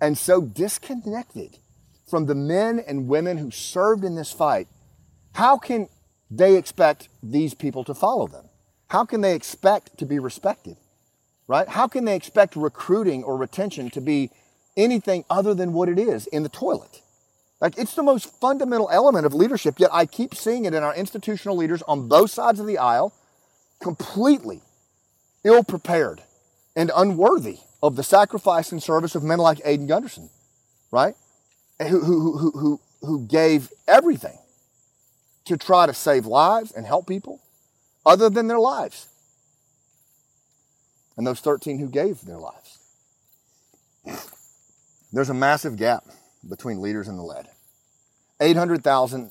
and so disconnected from the men and women who served in this fight, how can they expect these people to follow them? How can they expect to be respected? Right? How can they expect recruiting or retention to be anything other than what it is in the toilet? Like it's the most fundamental element of leadership, yet I keep seeing it in our institutional leaders on both sides of the aisle, completely ill prepared and unworthy of the sacrifice and service of men like Aiden Gunderson, right? who, who, who, who, who gave everything to try to save lives and help people other than their lives. And those 13 who gave their lives. There's a massive gap between leaders and the led. 800,000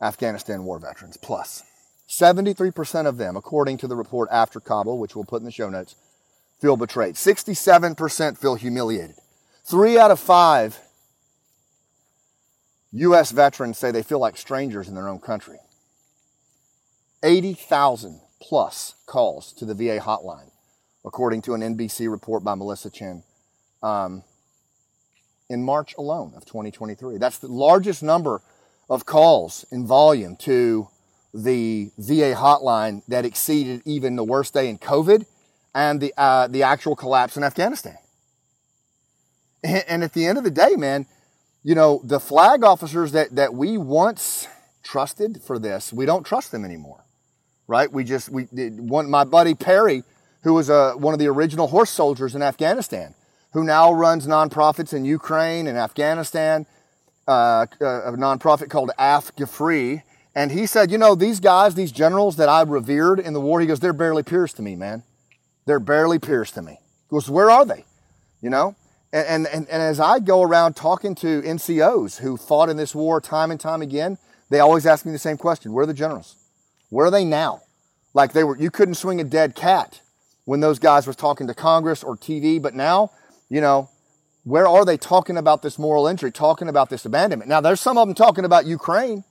Afghanistan war veterans plus. 73% of them, according to the report after Kabul, which we'll put in the show notes, feel betrayed. 67% feel humiliated. Three out of five U.S. veterans say they feel like strangers in their own country. 80,000 plus calls to the VA hotline, according to an NBC report by Melissa Chen, um, in March alone of 2023. That's the largest number of calls in volume to the VA hotline that exceeded even the worst day in COVID and the, uh, the actual collapse in Afghanistan. And at the end of the day, man, you know, the flag officers that, that we once trusted for this, we don't trust them anymore, right? We just, we, did one, my buddy Perry, who was a, one of the original horse soldiers in Afghanistan, who now runs nonprofits in Ukraine and Afghanistan, uh, a nonprofit called Afghfree. And he said, you know, these guys, these generals that I revered in the war, he goes, they're barely peers to me, man. They're barely peers to me. Goes, where are they? You know? And, and, and as I go around talking to NCOs who fought in this war time and time again, they always ask me the same question. Where are the generals? Where are they now? Like they were, you couldn't swing a dead cat when those guys was talking to Congress or TV, but now, you know, Where are they talking about this moral injury, talking about this abandonment? Now, there's some of them talking about Ukraine,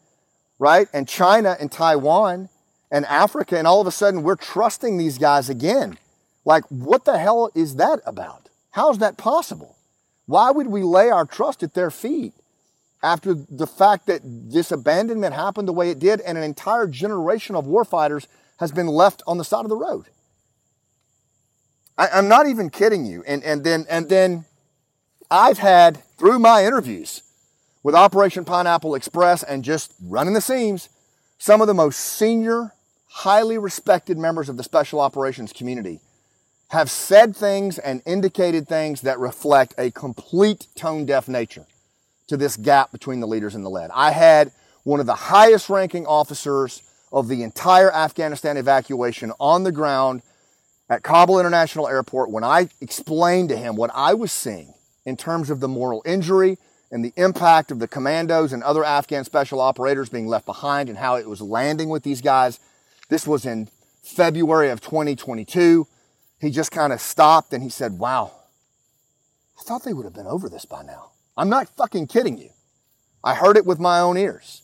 right? And China and Taiwan and Africa. And all of a sudden, we're trusting these guys again. Like, what the hell is that about? How is that possible? Why would we lay our trust at their feet after the fact that this abandonment happened the way it did and an entire generation of warfighters has been left on the side of the road? I, am not even kidding you. And, and then, and then I've had through my interviews with Operation Pineapple Express and just running the seams, some of the most senior, highly respected members of the special operations community have said things and indicated things that reflect a complete tone deaf nature to this gap between the leaders and the led. I had one of the highest ranking officers of the entire Afghanistan evacuation on the ground at Kabul International Airport when I explained to him what I was seeing in terms of the moral injury and the impact of the commandos and other Afghan special operators being left behind and how it was landing with these guys. This was in February of 2022 he just kind of stopped and he said, Wow, I thought they would have been over this by now. I'm not fucking kidding you. I heard it with my own ears.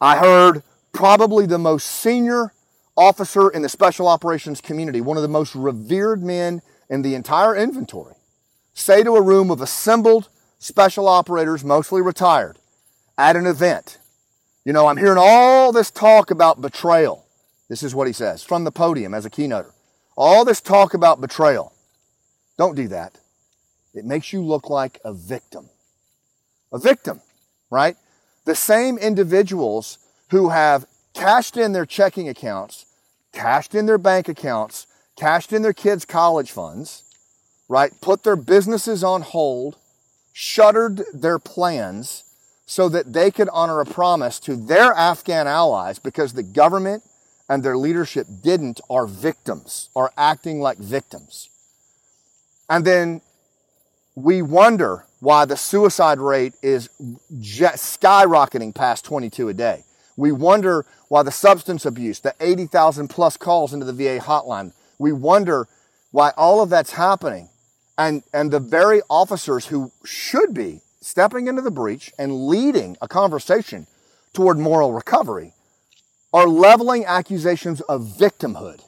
I heard probably the most senior officer in the special operations community, one of the most revered men in the entire inventory, say to a room of assembled special operators, mostly retired, at an event, you know, I'm hearing all this talk about betrayal. This is what he says from the podium as a keynoter. All this talk about betrayal. Don't do that. It makes you look like a victim. A victim, right? The same individuals who have cashed in their checking accounts, cashed in their bank accounts, cashed in their kids' college funds, right? Put their businesses on hold, shuttered their plans so that they could honor a promise to their Afghan allies because the government and their leadership didn't are victims, are acting like victims. And then we wonder why the suicide rate is skyrocketing past 22 a day. We wonder why the substance abuse, the 80,000 plus calls into the VA hotline, we wonder why all of that's happening. And, and the very officers who should be stepping into the breach and leading a conversation toward moral recovery are leveling accusations of victimhood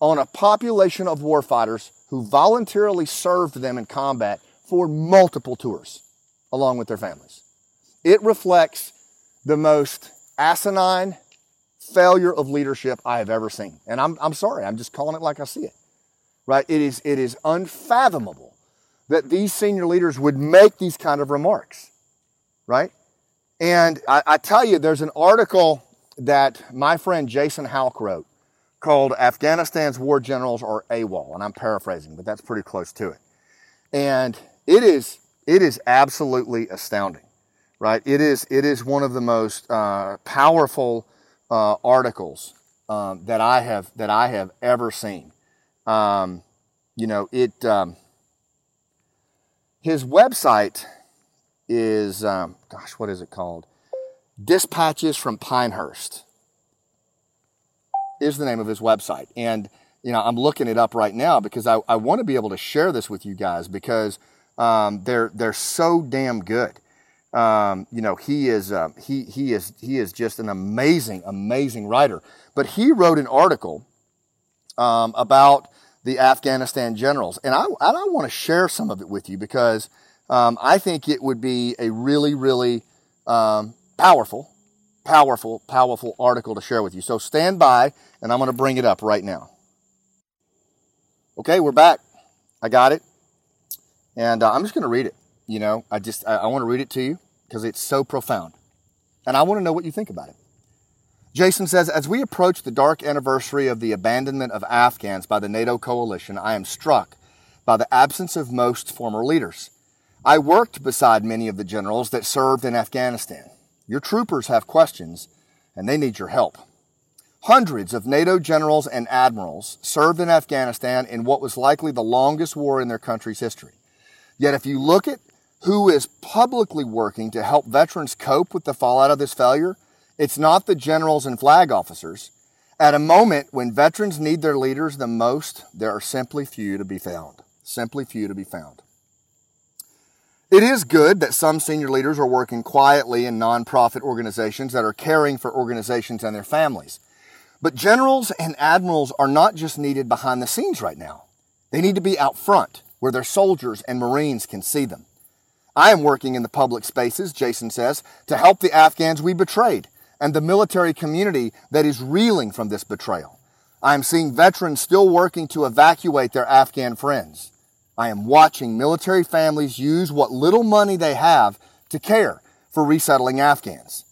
on a population of warfighters who voluntarily served them in combat for multiple tours along with their families. It reflects the most asinine failure of leadership I have ever seen. And I'm, I'm sorry, I'm just calling it like I see it. Right? It is, it is unfathomable that these senior leaders would make these kind of remarks. Right? And I, I tell you, there's an article that my friend Jason Howk wrote called Afghanistan's War Generals are AWOL, and I'm paraphrasing, but that's pretty close to it. And it is it is absolutely astounding, right? It is it is one of the most uh, powerful uh, articles um, that I have that I have ever seen. Um, you know, it um, his website is um, gosh, what is it called? Dispatches from Pinehurst is the name of his website. And, you know, I'm looking it up right now because I, I want to be able to share this with you guys because um, they're, they're so damn good. Um, you know, he is, uh, he, he is, he is just an amazing, amazing writer. But he wrote an article um, about the Afghanistan generals. And I, and I want to share some of it with you because um, I think it would be a really, really um, powerful, powerful, powerful article to share with you. So stand by and I'm going to bring it up right now. Okay, we're back. I got it. And uh, I'm just going to read it. You know, I just, I, I want to read it to you because it's so profound. And I want to know what you think about it. Jason says, as we approach the dark anniversary of the abandonment of Afghans by the NATO coalition, I am struck by the absence of most former leaders. I worked beside many of the generals that served in Afghanistan. Your troopers have questions, and they need your help. Hundreds of NATO generals and admirals served in Afghanistan in what was likely the longest war in their country's history. Yet, if you look at who is publicly working to help veterans cope with the fallout of this failure, it's not the generals and flag officers. At a moment when veterans need their leaders the most, there are simply few to be found. Simply few to be found. It is good that some senior leaders are working quietly in nonprofit organizations that are caring for organizations and their families. But generals and admirals are not just needed behind the scenes right now. They need to be out front where their soldiers and Marines can see them. I am working in the public spaces, Jason says, to help the Afghans we betrayed and the military community that is reeling from this betrayal. I am seeing veterans still working to evacuate their Afghan friends. I am watching military families use what little money they have to care for resettling Afghans.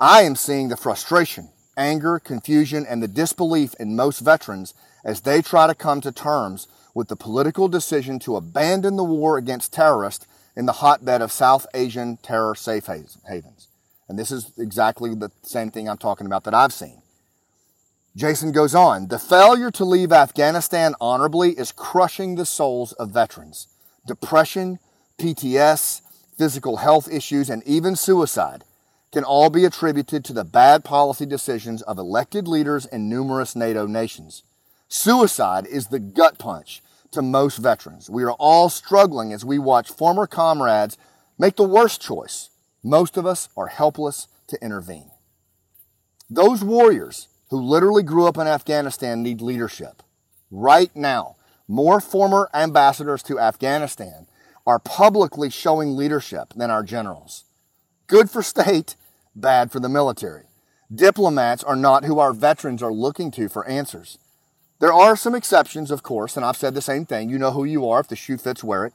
I am seeing the frustration, anger, confusion, and the disbelief in most veterans as they try to come to terms with the political decision to abandon the war against terrorists in the hotbed of South Asian terror safe havens. And this is exactly the same thing I'm talking about that I've seen. Jason goes on, the failure to leave Afghanistan honorably is crushing the souls of veterans. Depression, PTS, physical health issues, and even suicide can all be attributed to the bad policy decisions of elected leaders in numerous NATO nations. Suicide is the gut punch to most veterans. We are all struggling as we watch former comrades make the worst choice. Most of us are helpless to intervene. Those warriors who literally grew up in Afghanistan need leadership. Right now, more former ambassadors to Afghanistan are publicly showing leadership than our generals. Good for state, bad for the military. Diplomats are not who our veterans are looking to for answers. There are some exceptions, of course, and I've said the same thing. You know who you are. If the shoe fits, wear it.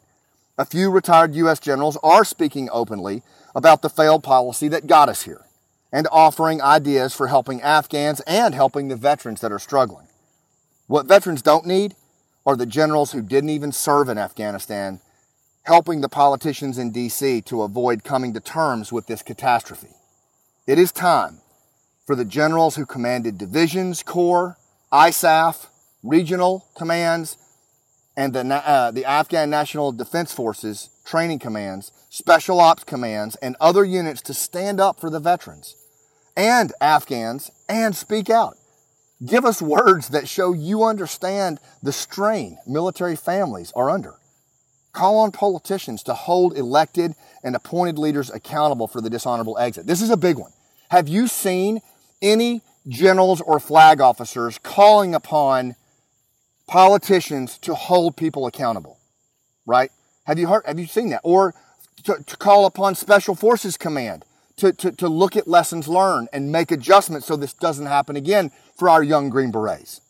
A few retired U.S. generals are speaking openly about the failed policy that got us here and offering ideas for helping Afghans and helping the veterans that are struggling. What veterans don't need are the generals who didn't even serve in Afghanistan helping the politicians in D.C. to avoid coming to terms with this catastrophe. It is time for the generals who commanded divisions, corps, ISAF, regional commands, and the, uh, the Afghan National Defense Forces training commands, special ops commands, and other units to stand up for the veterans and Afghans and speak out. Give us words that show you understand the strain military families are under. Call on politicians to hold elected and appointed leaders accountable for the dishonorable exit. This is a big one. Have you seen any generals or flag officers calling upon politicians to hold people accountable? Right? Have you heard, have you seen that? Or to, to call upon Special Forces Command to, to, to look at lessons learned and make adjustments so this doesn't happen again for our young Green Berets.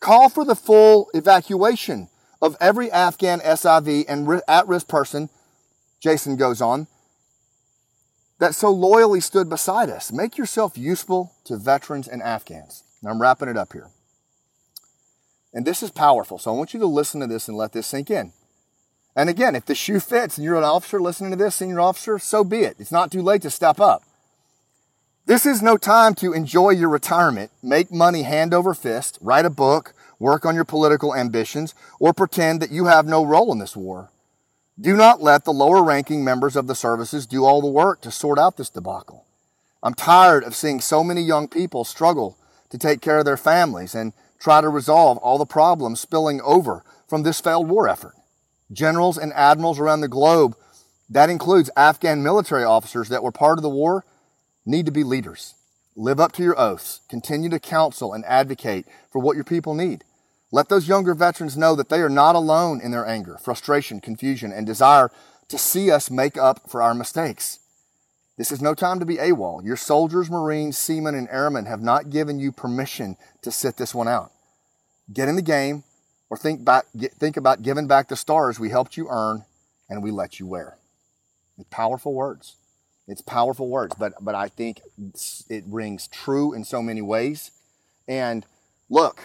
Call for the full evacuation of every Afghan SIV and at risk person, Jason goes on, that so loyally stood beside us. Make yourself useful to veterans and Afghans. Now I'm wrapping it up here. And this is powerful, so I want you to listen to this and let this sink in. And again, if the shoe fits and you're an officer listening to this, senior officer, so be it. It's not too late to step up. This is no time to enjoy your retirement, make money hand over fist, write a book, work on your political ambitions, or pretend that you have no role in this war. Do not let the lower ranking members of the services do all the work to sort out this debacle. I'm tired of seeing so many young people struggle to take care of their families and try to resolve all the problems spilling over from this failed war effort generals and admirals around the globe, that includes Afghan military officers that were part of the war, need to be leaders. Live up to your oaths. Continue to counsel and advocate for what your people need. Let those younger veterans know that they are not alone in their anger, frustration, confusion, and desire to see us make up for our mistakes. This is no time to be AWOL. Your soldiers, Marines, seamen, and airmen have not given you permission to sit this one out. Get in the game, or think, back, think about giving back the stars we helped you earn and we let you wear. It's powerful words. It's powerful words, but, but I think it rings true in so many ways. And look,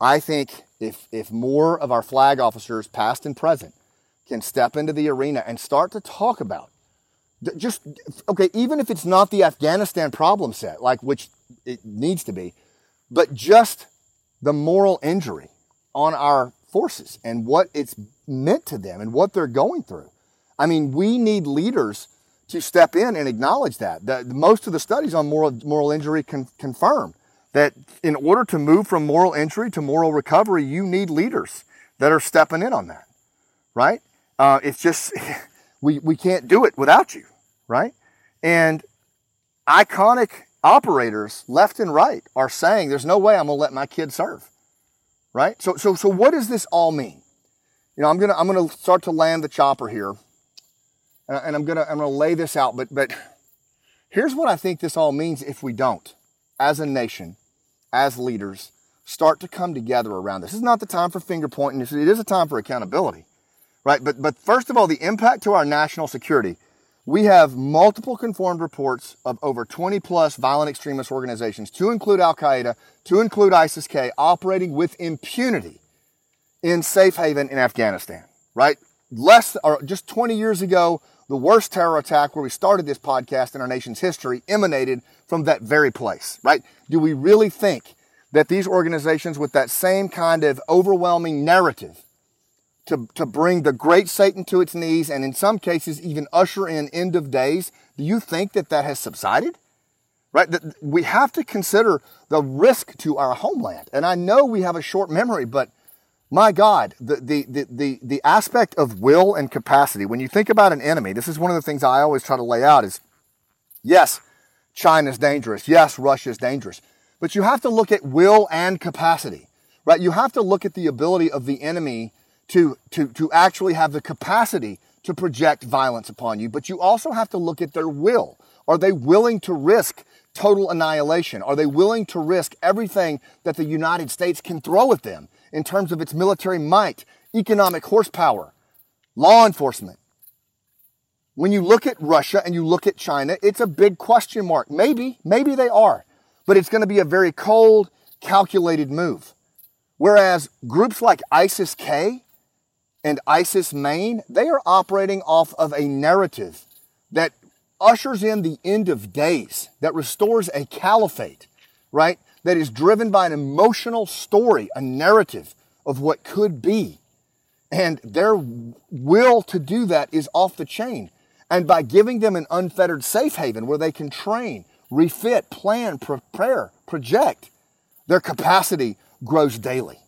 I think if, if more of our flag officers, past and present, can step into the arena and start to talk about just okay even if it's not the afghanistan problem set like which it needs to be but just the moral injury on our forces and what it's meant to them and what they're going through. I mean, we need leaders to step in and acknowledge that. The, most of the studies on moral, moral injury con, confirm that in order to move from moral injury to moral recovery, you need leaders that are stepping in on that, right? Uh, it's just, *laughs* we, we can't do it without you, right? And iconic operators left and right are saying there's no way I'm going to let my kid serve. Right? So, so, so what does this all mean? You know, I'm to, I'm to start to land the chopper here and I'm to, I'm to lay this out, but, but here's what I think this all means if we don't, as a nation, as leaders, start to come together around this. This is not the time for finger pointing. It is a time for accountability, right? But, but first of all, the impact to our national security we have multiple confirmed reports of over 20 plus violent extremist organizations, to include Al Qaeda, to include ISIS K, operating with impunity in safe haven in Afghanistan, right? Less, or just 20 years ago, the worst terror attack where we started this podcast in our nation's history emanated from that very place, right? Do we really think that these organizations with that same kind of overwhelming narrative to, to bring the great Satan to its knees and in some cases even usher in end of days, do you think that that has subsided? Right? We have to consider the risk to our homeland. And I know we have a short memory, but my God, the, the, the, the, the aspect of will and capacity, when you think about an enemy, this is one of the things I always try to lay out is, yes, China's dangerous. Yes, Russia's dangerous. But you have to look at will and capacity, right? You have to look at the ability of the enemy to, to, to actually have the capacity to project violence upon you, but you also have to look at their will. Are they willing to risk total annihilation? Are they willing to risk everything that the United States can throw at them in terms of its military might, economic horsepower, law enforcement? When you look at Russia and you look at China, it's a big question mark. Maybe, maybe they are, but it's going to be a very cold, calculated move. Whereas groups like ISIS K, and ISIS Main, they are operating off of a narrative that ushers in the end of days, that restores a caliphate, right? That is driven by an emotional story, a narrative of what could be. And their will to do that is off the chain. And by giving them an unfettered safe haven where they can train, refit, plan, prepare, project, their capacity grows daily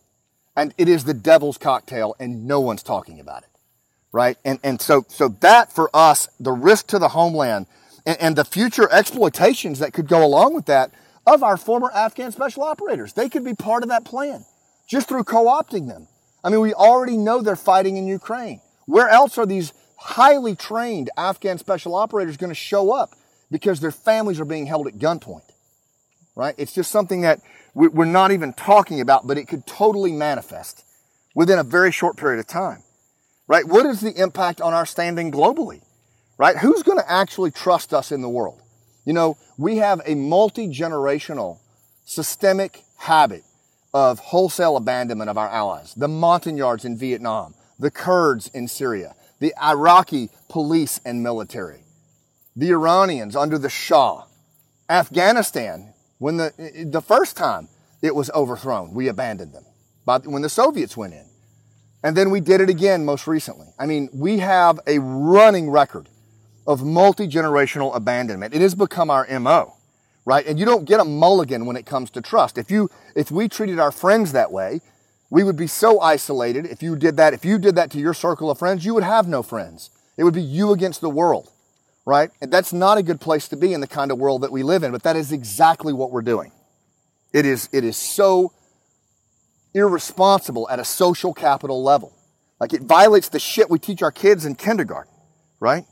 and it is the devil's cocktail and no one's talking about it right? And and so so that for us the risk to the homeland and, and, the future exploitations that could go along with that of our former afghan special operators they could be part of that plan just through co-opting them. I mean we already know they're fighting in ukraine. Where else are these highly trained afghan special operators going to show up? Because their families are being held at gunpoint right? It's just something that we're not even talking about, but it could totally manifest within a very short period of time, right? What is the impact on our standing globally, right? Who's going to actually trust us in the world? You know, we have a multi-generational systemic habit of wholesale abandonment of our allies. The Montagnards in Vietnam, the Kurds in Syria, the Iraqi police and military, the Iranians under the Shah, Afghanistan when the, the first time it was overthrown, we abandoned them. But when the Soviets went in. And then we did it again most recently. I mean, we have a running record of multi-generational abandonment. It has become our MO, right? And you don't get a mulligan when it comes to trust. If you, if we treated our friends that way, we would be so isolated. If you did that, if you did that to your circle of friends, you would have no friends. It would be you against the world right? And that's not a good place to be in the kind of world that we live in, but that is exactly what we're doing. It is, it is so irresponsible at a social capital level. Like it violates the shit we teach our kids in kindergarten, right?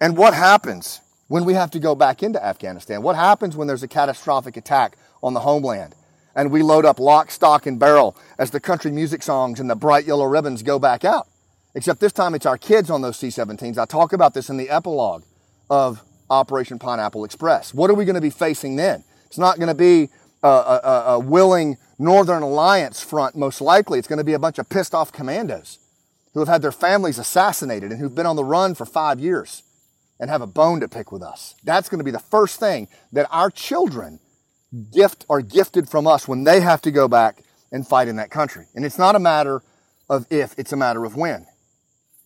And what happens when we have to go back into Afghanistan? What happens when there's a catastrophic attack on the homeland and we load up lock, stock, and barrel as the country music songs and the bright yellow ribbons go back out? Except this time it's our kids on those C 17s. I talk about this in the epilogue of Operation Pineapple Express. What are we going to be facing then? It's not going to be a, a, a, willing Northern Alliance front, most likely. It's going to be a bunch of pissed off commandos who have had their families assassinated and who've been on the run for five years and have a bone to pick with us. That's going to be the first thing that our children gift are gifted from us when they have to go back and fight in that country. And it's not a matter of if, it's a matter of when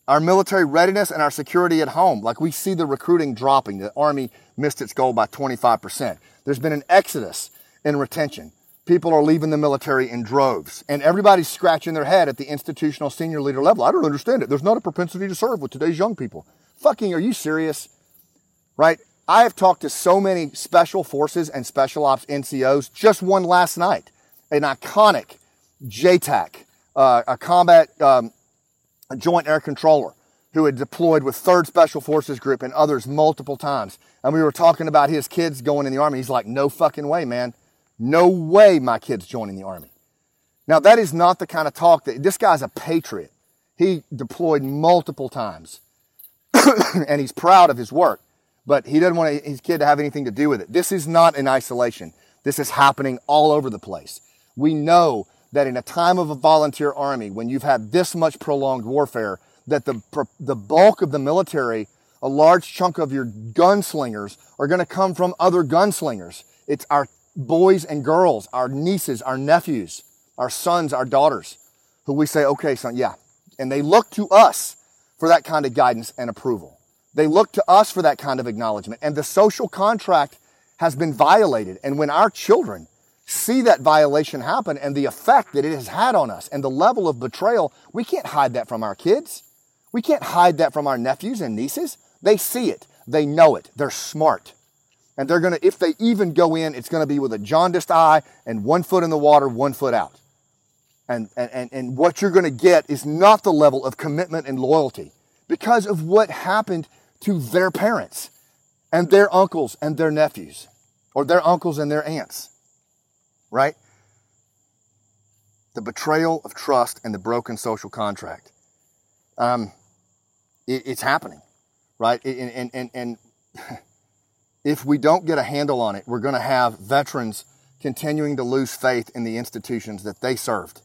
our military readiness and our security at home. Like we see the recruiting dropping. The Army missed its goal by 25%. There's been an exodus in retention. People are leaving the military in droves and everybody's scratching their head at the institutional senior leader level. I don't understand it. There's not a propensity to serve with today's young people. Fucking, are you serious? Right? I have talked to so many special forces and special ops NCOs. Just one last night, an iconic JTAC, uh, a combat um, joint air controller who had deployed with 3rd Special Forces Group and others multiple times. And we were talking about his kids going in the Army. He's like, no fucking way, man. No way my kid's joining the Army. Now, that is not the kind of talk that this guy's a patriot. He deployed multiple times *coughs* and he's proud of his work, but he doesn't want his kid to have anything to do with it. This is not in isolation. This is happening all over the place. We know that in a time of a volunteer army, when you've had this much prolonged warfare, that the, the bulk of the military, a large chunk of your gunslingers are going to come from other gunslingers. It's our boys and girls, our nieces, our nephews, our sons, our daughters, who we say, okay, son, yeah. And they look to us for that kind of guidance and approval. They look to us for that kind of acknowledgement. And the social contract has been violated. And when our children see that violation happen and the effect that it has had on us and the level of betrayal, we can't hide that from our kids. We can't hide that from our nephews and nieces. They see it. They know it. They're smart. And they're to, if they even go in, it's to be with a jaundiced eye and one foot in the water, one foot out. And, and, and what you're to get is not the level of commitment and loyalty because of what happened to their parents and their uncles and their nephews or their uncles and their aunts. Right? The betrayal of trust and the broken social contract. Um, it, it's happening, right? And, and, and, and *laughs* if we don't get a handle on it, we're going to have veterans continuing to lose faith in the institutions that they served,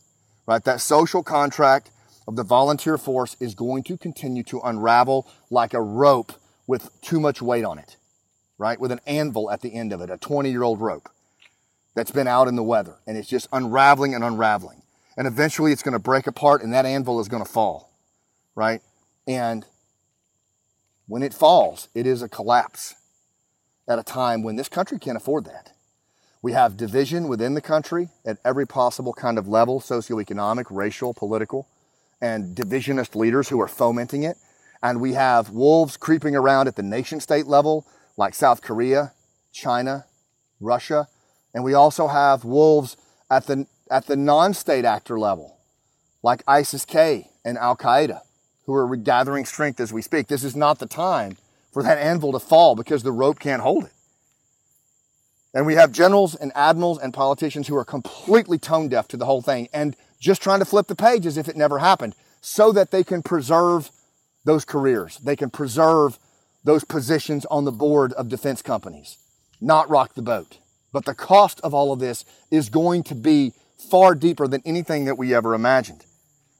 right? That social contract of the volunteer force is going to continue to unravel like a rope with too much weight on it, right? With an anvil at the end of it, a 20 year old rope that's been out in the weather and it's just unraveling and unraveling. And eventually it's going to break apart and that anvil is going to fall, right? And when it falls, it is a collapse at a time when this country can't afford that. We have division within the country at every possible kind of level socioeconomic, racial, political, and divisionist leaders who are fomenting it. And we have wolves creeping around at the nation state level, like South Korea, China, Russia. And we also have wolves at the, at the non state actor level, like ISIS K and Al Qaeda who are gathering strength as we speak. This is not the time for that anvil to fall because the rope can't hold it. And we have generals and admirals and politicians who are completely tone deaf to the whole thing and just trying to flip the page as if it never happened so that they can preserve those careers. They can preserve those positions on the board of defense companies, not rock the boat. But the cost of all of this is going to be far deeper than anything that we ever imagined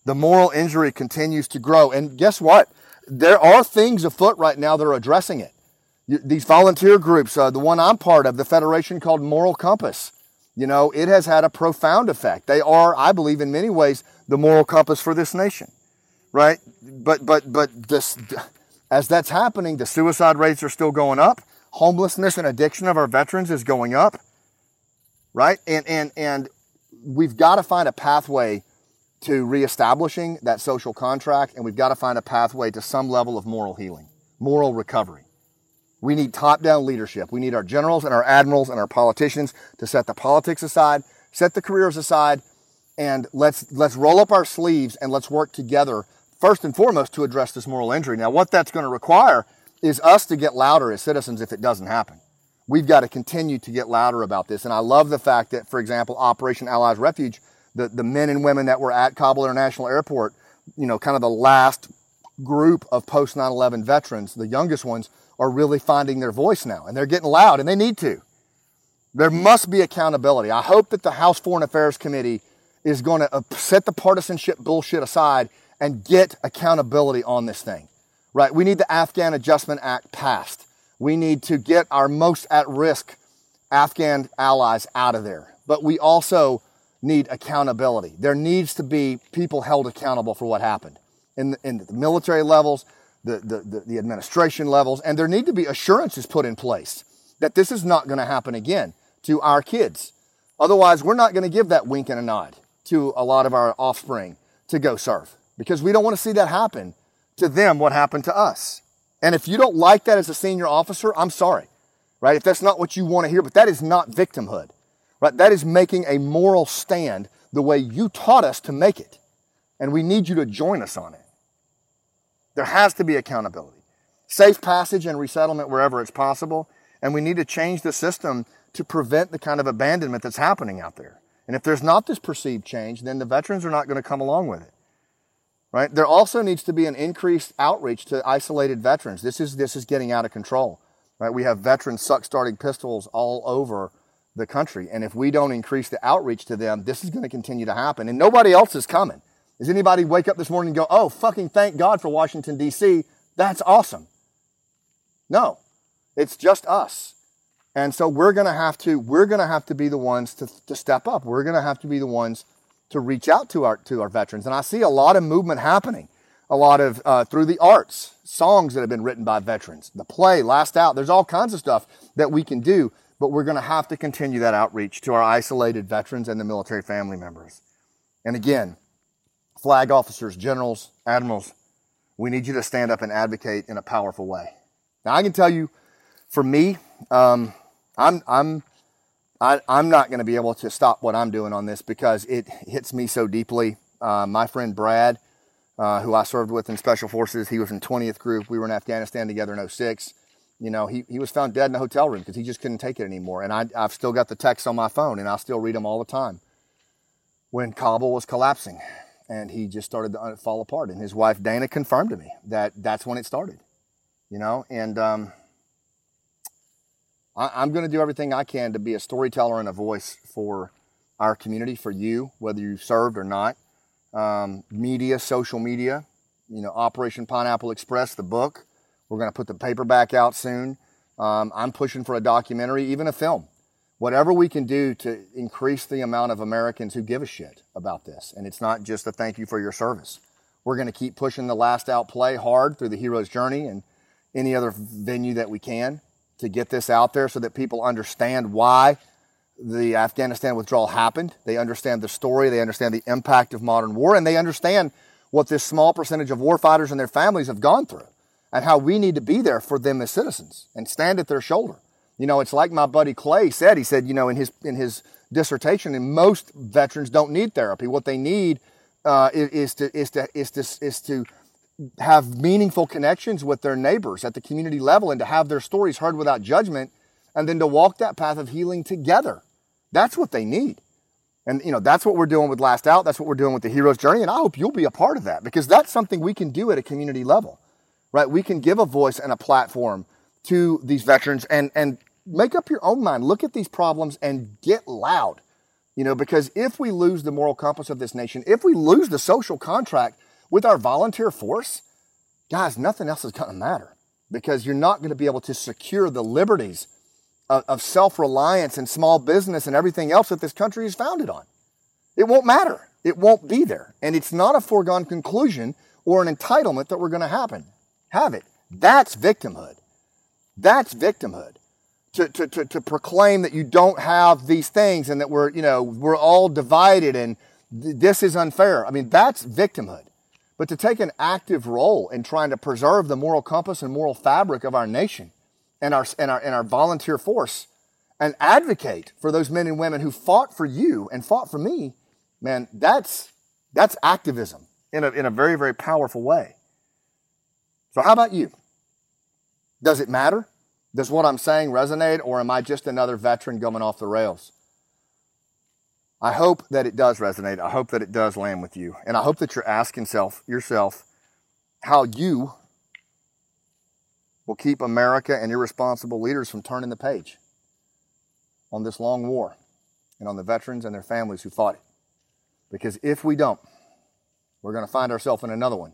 the moral injury continues to grow. And guess what? There are things afoot right now that are addressing it. These volunteer groups, uh, the one I'm part of, the federation called Moral Compass, you know, it has had a profound effect. They are, I believe, in many ways, the moral compass for this nation, right? But, but, but this, as that's happening, the suicide rates are still going up. Homelessness and addiction of our veterans is going up, right? And, and, and we've got to find a pathway to reestablishing that social contract, and we've got to find a pathway to some level of moral healing, moral recovery. We need top down leadership. We need our generals and our admirals and our politicians to set the politics aside, set the careers aside, and let's, let's roll up our sleeves and let's work together, first and foremost, to address this moral injury. Now, what that's going to require is us to get louder as citizens if it doesn't happen. We've got to continue to get louder about this. And I love the fact that, for example, Operation Allies Refuge the, the men and women that were at Kabul International Airport, you know, kind of the last group of post 9-11 veterans, the youngest ones, are really finding their voice now and they're getting loud and they need to. There must be accountability. I hope that the House Foreign Affairs Committee is going to uh, set the partisanship bullshit aside and get accountability on this thing. Right? We need the Afghan Adjustment Act passed. We need to get our most at risk Afghan allies out of there. But we also need accountability. There needs to be people held accountable for what happened in the, in the military levels, the, the, the administration levels, and there need to be assurances put in place that this is not going to happen again to our kids. Otherwise, we're not going to give that wink and a nod to a lot of our offspring to go serve because we don't want to see that happen to them what happened to us. And if you don't like that as a senior officer, I'm sorry, right? If that's not what you want to hear, but that is not victimhood, right? That is making a moral stand the way you taught us to make it. And we need you to join us on it. There has to be accountability, safe passage and resettlement wherever it's possible. And we need to change the system to prevent the kind of abandonment that's happening out there. And if there's not this perceived change, then the veterans are not going to come along with it. Right? There also needs to be an increased outreach to isolated veterans. This is this is getting out of control. Right? We have veterans suck starting pistols all over the country. And if we don't increase the outreach to them, this is going to continue to happen. And nobody else is coming. Does anybody wake up this morning and go, oh, fucking thank God for Washington, D.C.? That's awesome. No, it's just us. And so we're going to have to, we're going to have to be the ones to, to step up. We're going to have to be the ones to reach out to our, to our veterans. And I see a lot of movement happening, a lot of, uh, through the arts, songs that have been written by veterans, the play, Last Out. There's all kinds of stuff that we can do, but we're going to have to continue that outreach to our isolated veterans and the military family members. And again, flag officers, generals, admirals, we need you to stand up and advocate in a powerful way. Now, I can tell you, for me, um, I'm I'm I, I'm not going to be able to stop what I'm doing on this because it hits me so deeply. Uh, my friend Brad, uh, who I served with in Special Forces, he was in 20th Group. We were in Afghanistan together in 06. You know, he, he was found dead in a hotel room because he just couldn't take it anymore. And I, I've still got the texts on my phone and I still read them all the time. When Kabul was collapsing and he just started to fall apart. And his wife Dana confirmed to me that that's when it started. You know, and um, I, am going to do everything I can to be a storyteller and a voice for our community, for you, whether you served or not. Um, media, social media, you know, Operation Pineapple Express, the book. We're going to put the paperback out soon. Um, I'm pushing for a documentary, even a film. Whatever we can do to increase the amount of Americans who give a shit about this. And it's not just a thank you for your service. We're going to keep pushing the last out play hard through the hero's journey and any other venue that we can to get this out there so that people understand why the Afghanistan withdrawal happened. They understand the story, they understand the impact of modern war, and they understand what this small percentage of warfighters and their families have gone through and how we need to be there for them as citizens and stand at their shoulder. You know, it's like my buddy Clay said. He said, you know, in his in his dissertation, and most veterans don't need therapy. What they need uh, is, is to is to is to is to have meaningful connections with their neighbors at the community level and to have their stories heard without judgment and then to walk that path of healing together. That's what they need. And you know, that's what we're doing with Last Out. That's what we're doing with the Hero's Journey. And I hope you'll be a part of that because that's something we can do at a community level, right? We can give a voice and a platform to these veterans and, and make up your own mind. Look at these problems and get loud, you know, because if we lose the moral compass of this nation, if we lose the social contract with our volunteer force, guys, nothing else is going to matter because you're not going to be able to secure the liberties of, of self reliance and small business and everything else that this country is founded on. It won't matter. It won't be there. And it's not a foregone conclusion or an entitlement that we're going to happen, have it. That's victimhood. That's victimhood. To, to, to, to proclaim that you don't have these things and that we're, you know, we're all divided and th- this is unfair. I mean, that's victimhood but to take an active role in trying to preserve the moral compass and moral fabric of our nation and our, and our, and our volunteer force and advocate for those men and women who fought for you and fought for me, man, that's, that's activism in a, in a very, very powerful way. So, how about you? Does it matter? Does what I'm saying resonate, or am I just another veteran going off the rails? I hope that it does resonate. I hope that it does land with you. And I hope that you're asking self, yourself how you will keep America and irresponsible leaders from turning the page on this long war and on the veterans and their families who fought it. Because if we don't, we're going to find ourselves in another one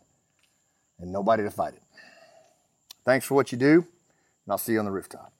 and nobody to fight it. Thanks for what you do, and I'll see you on the rooftop.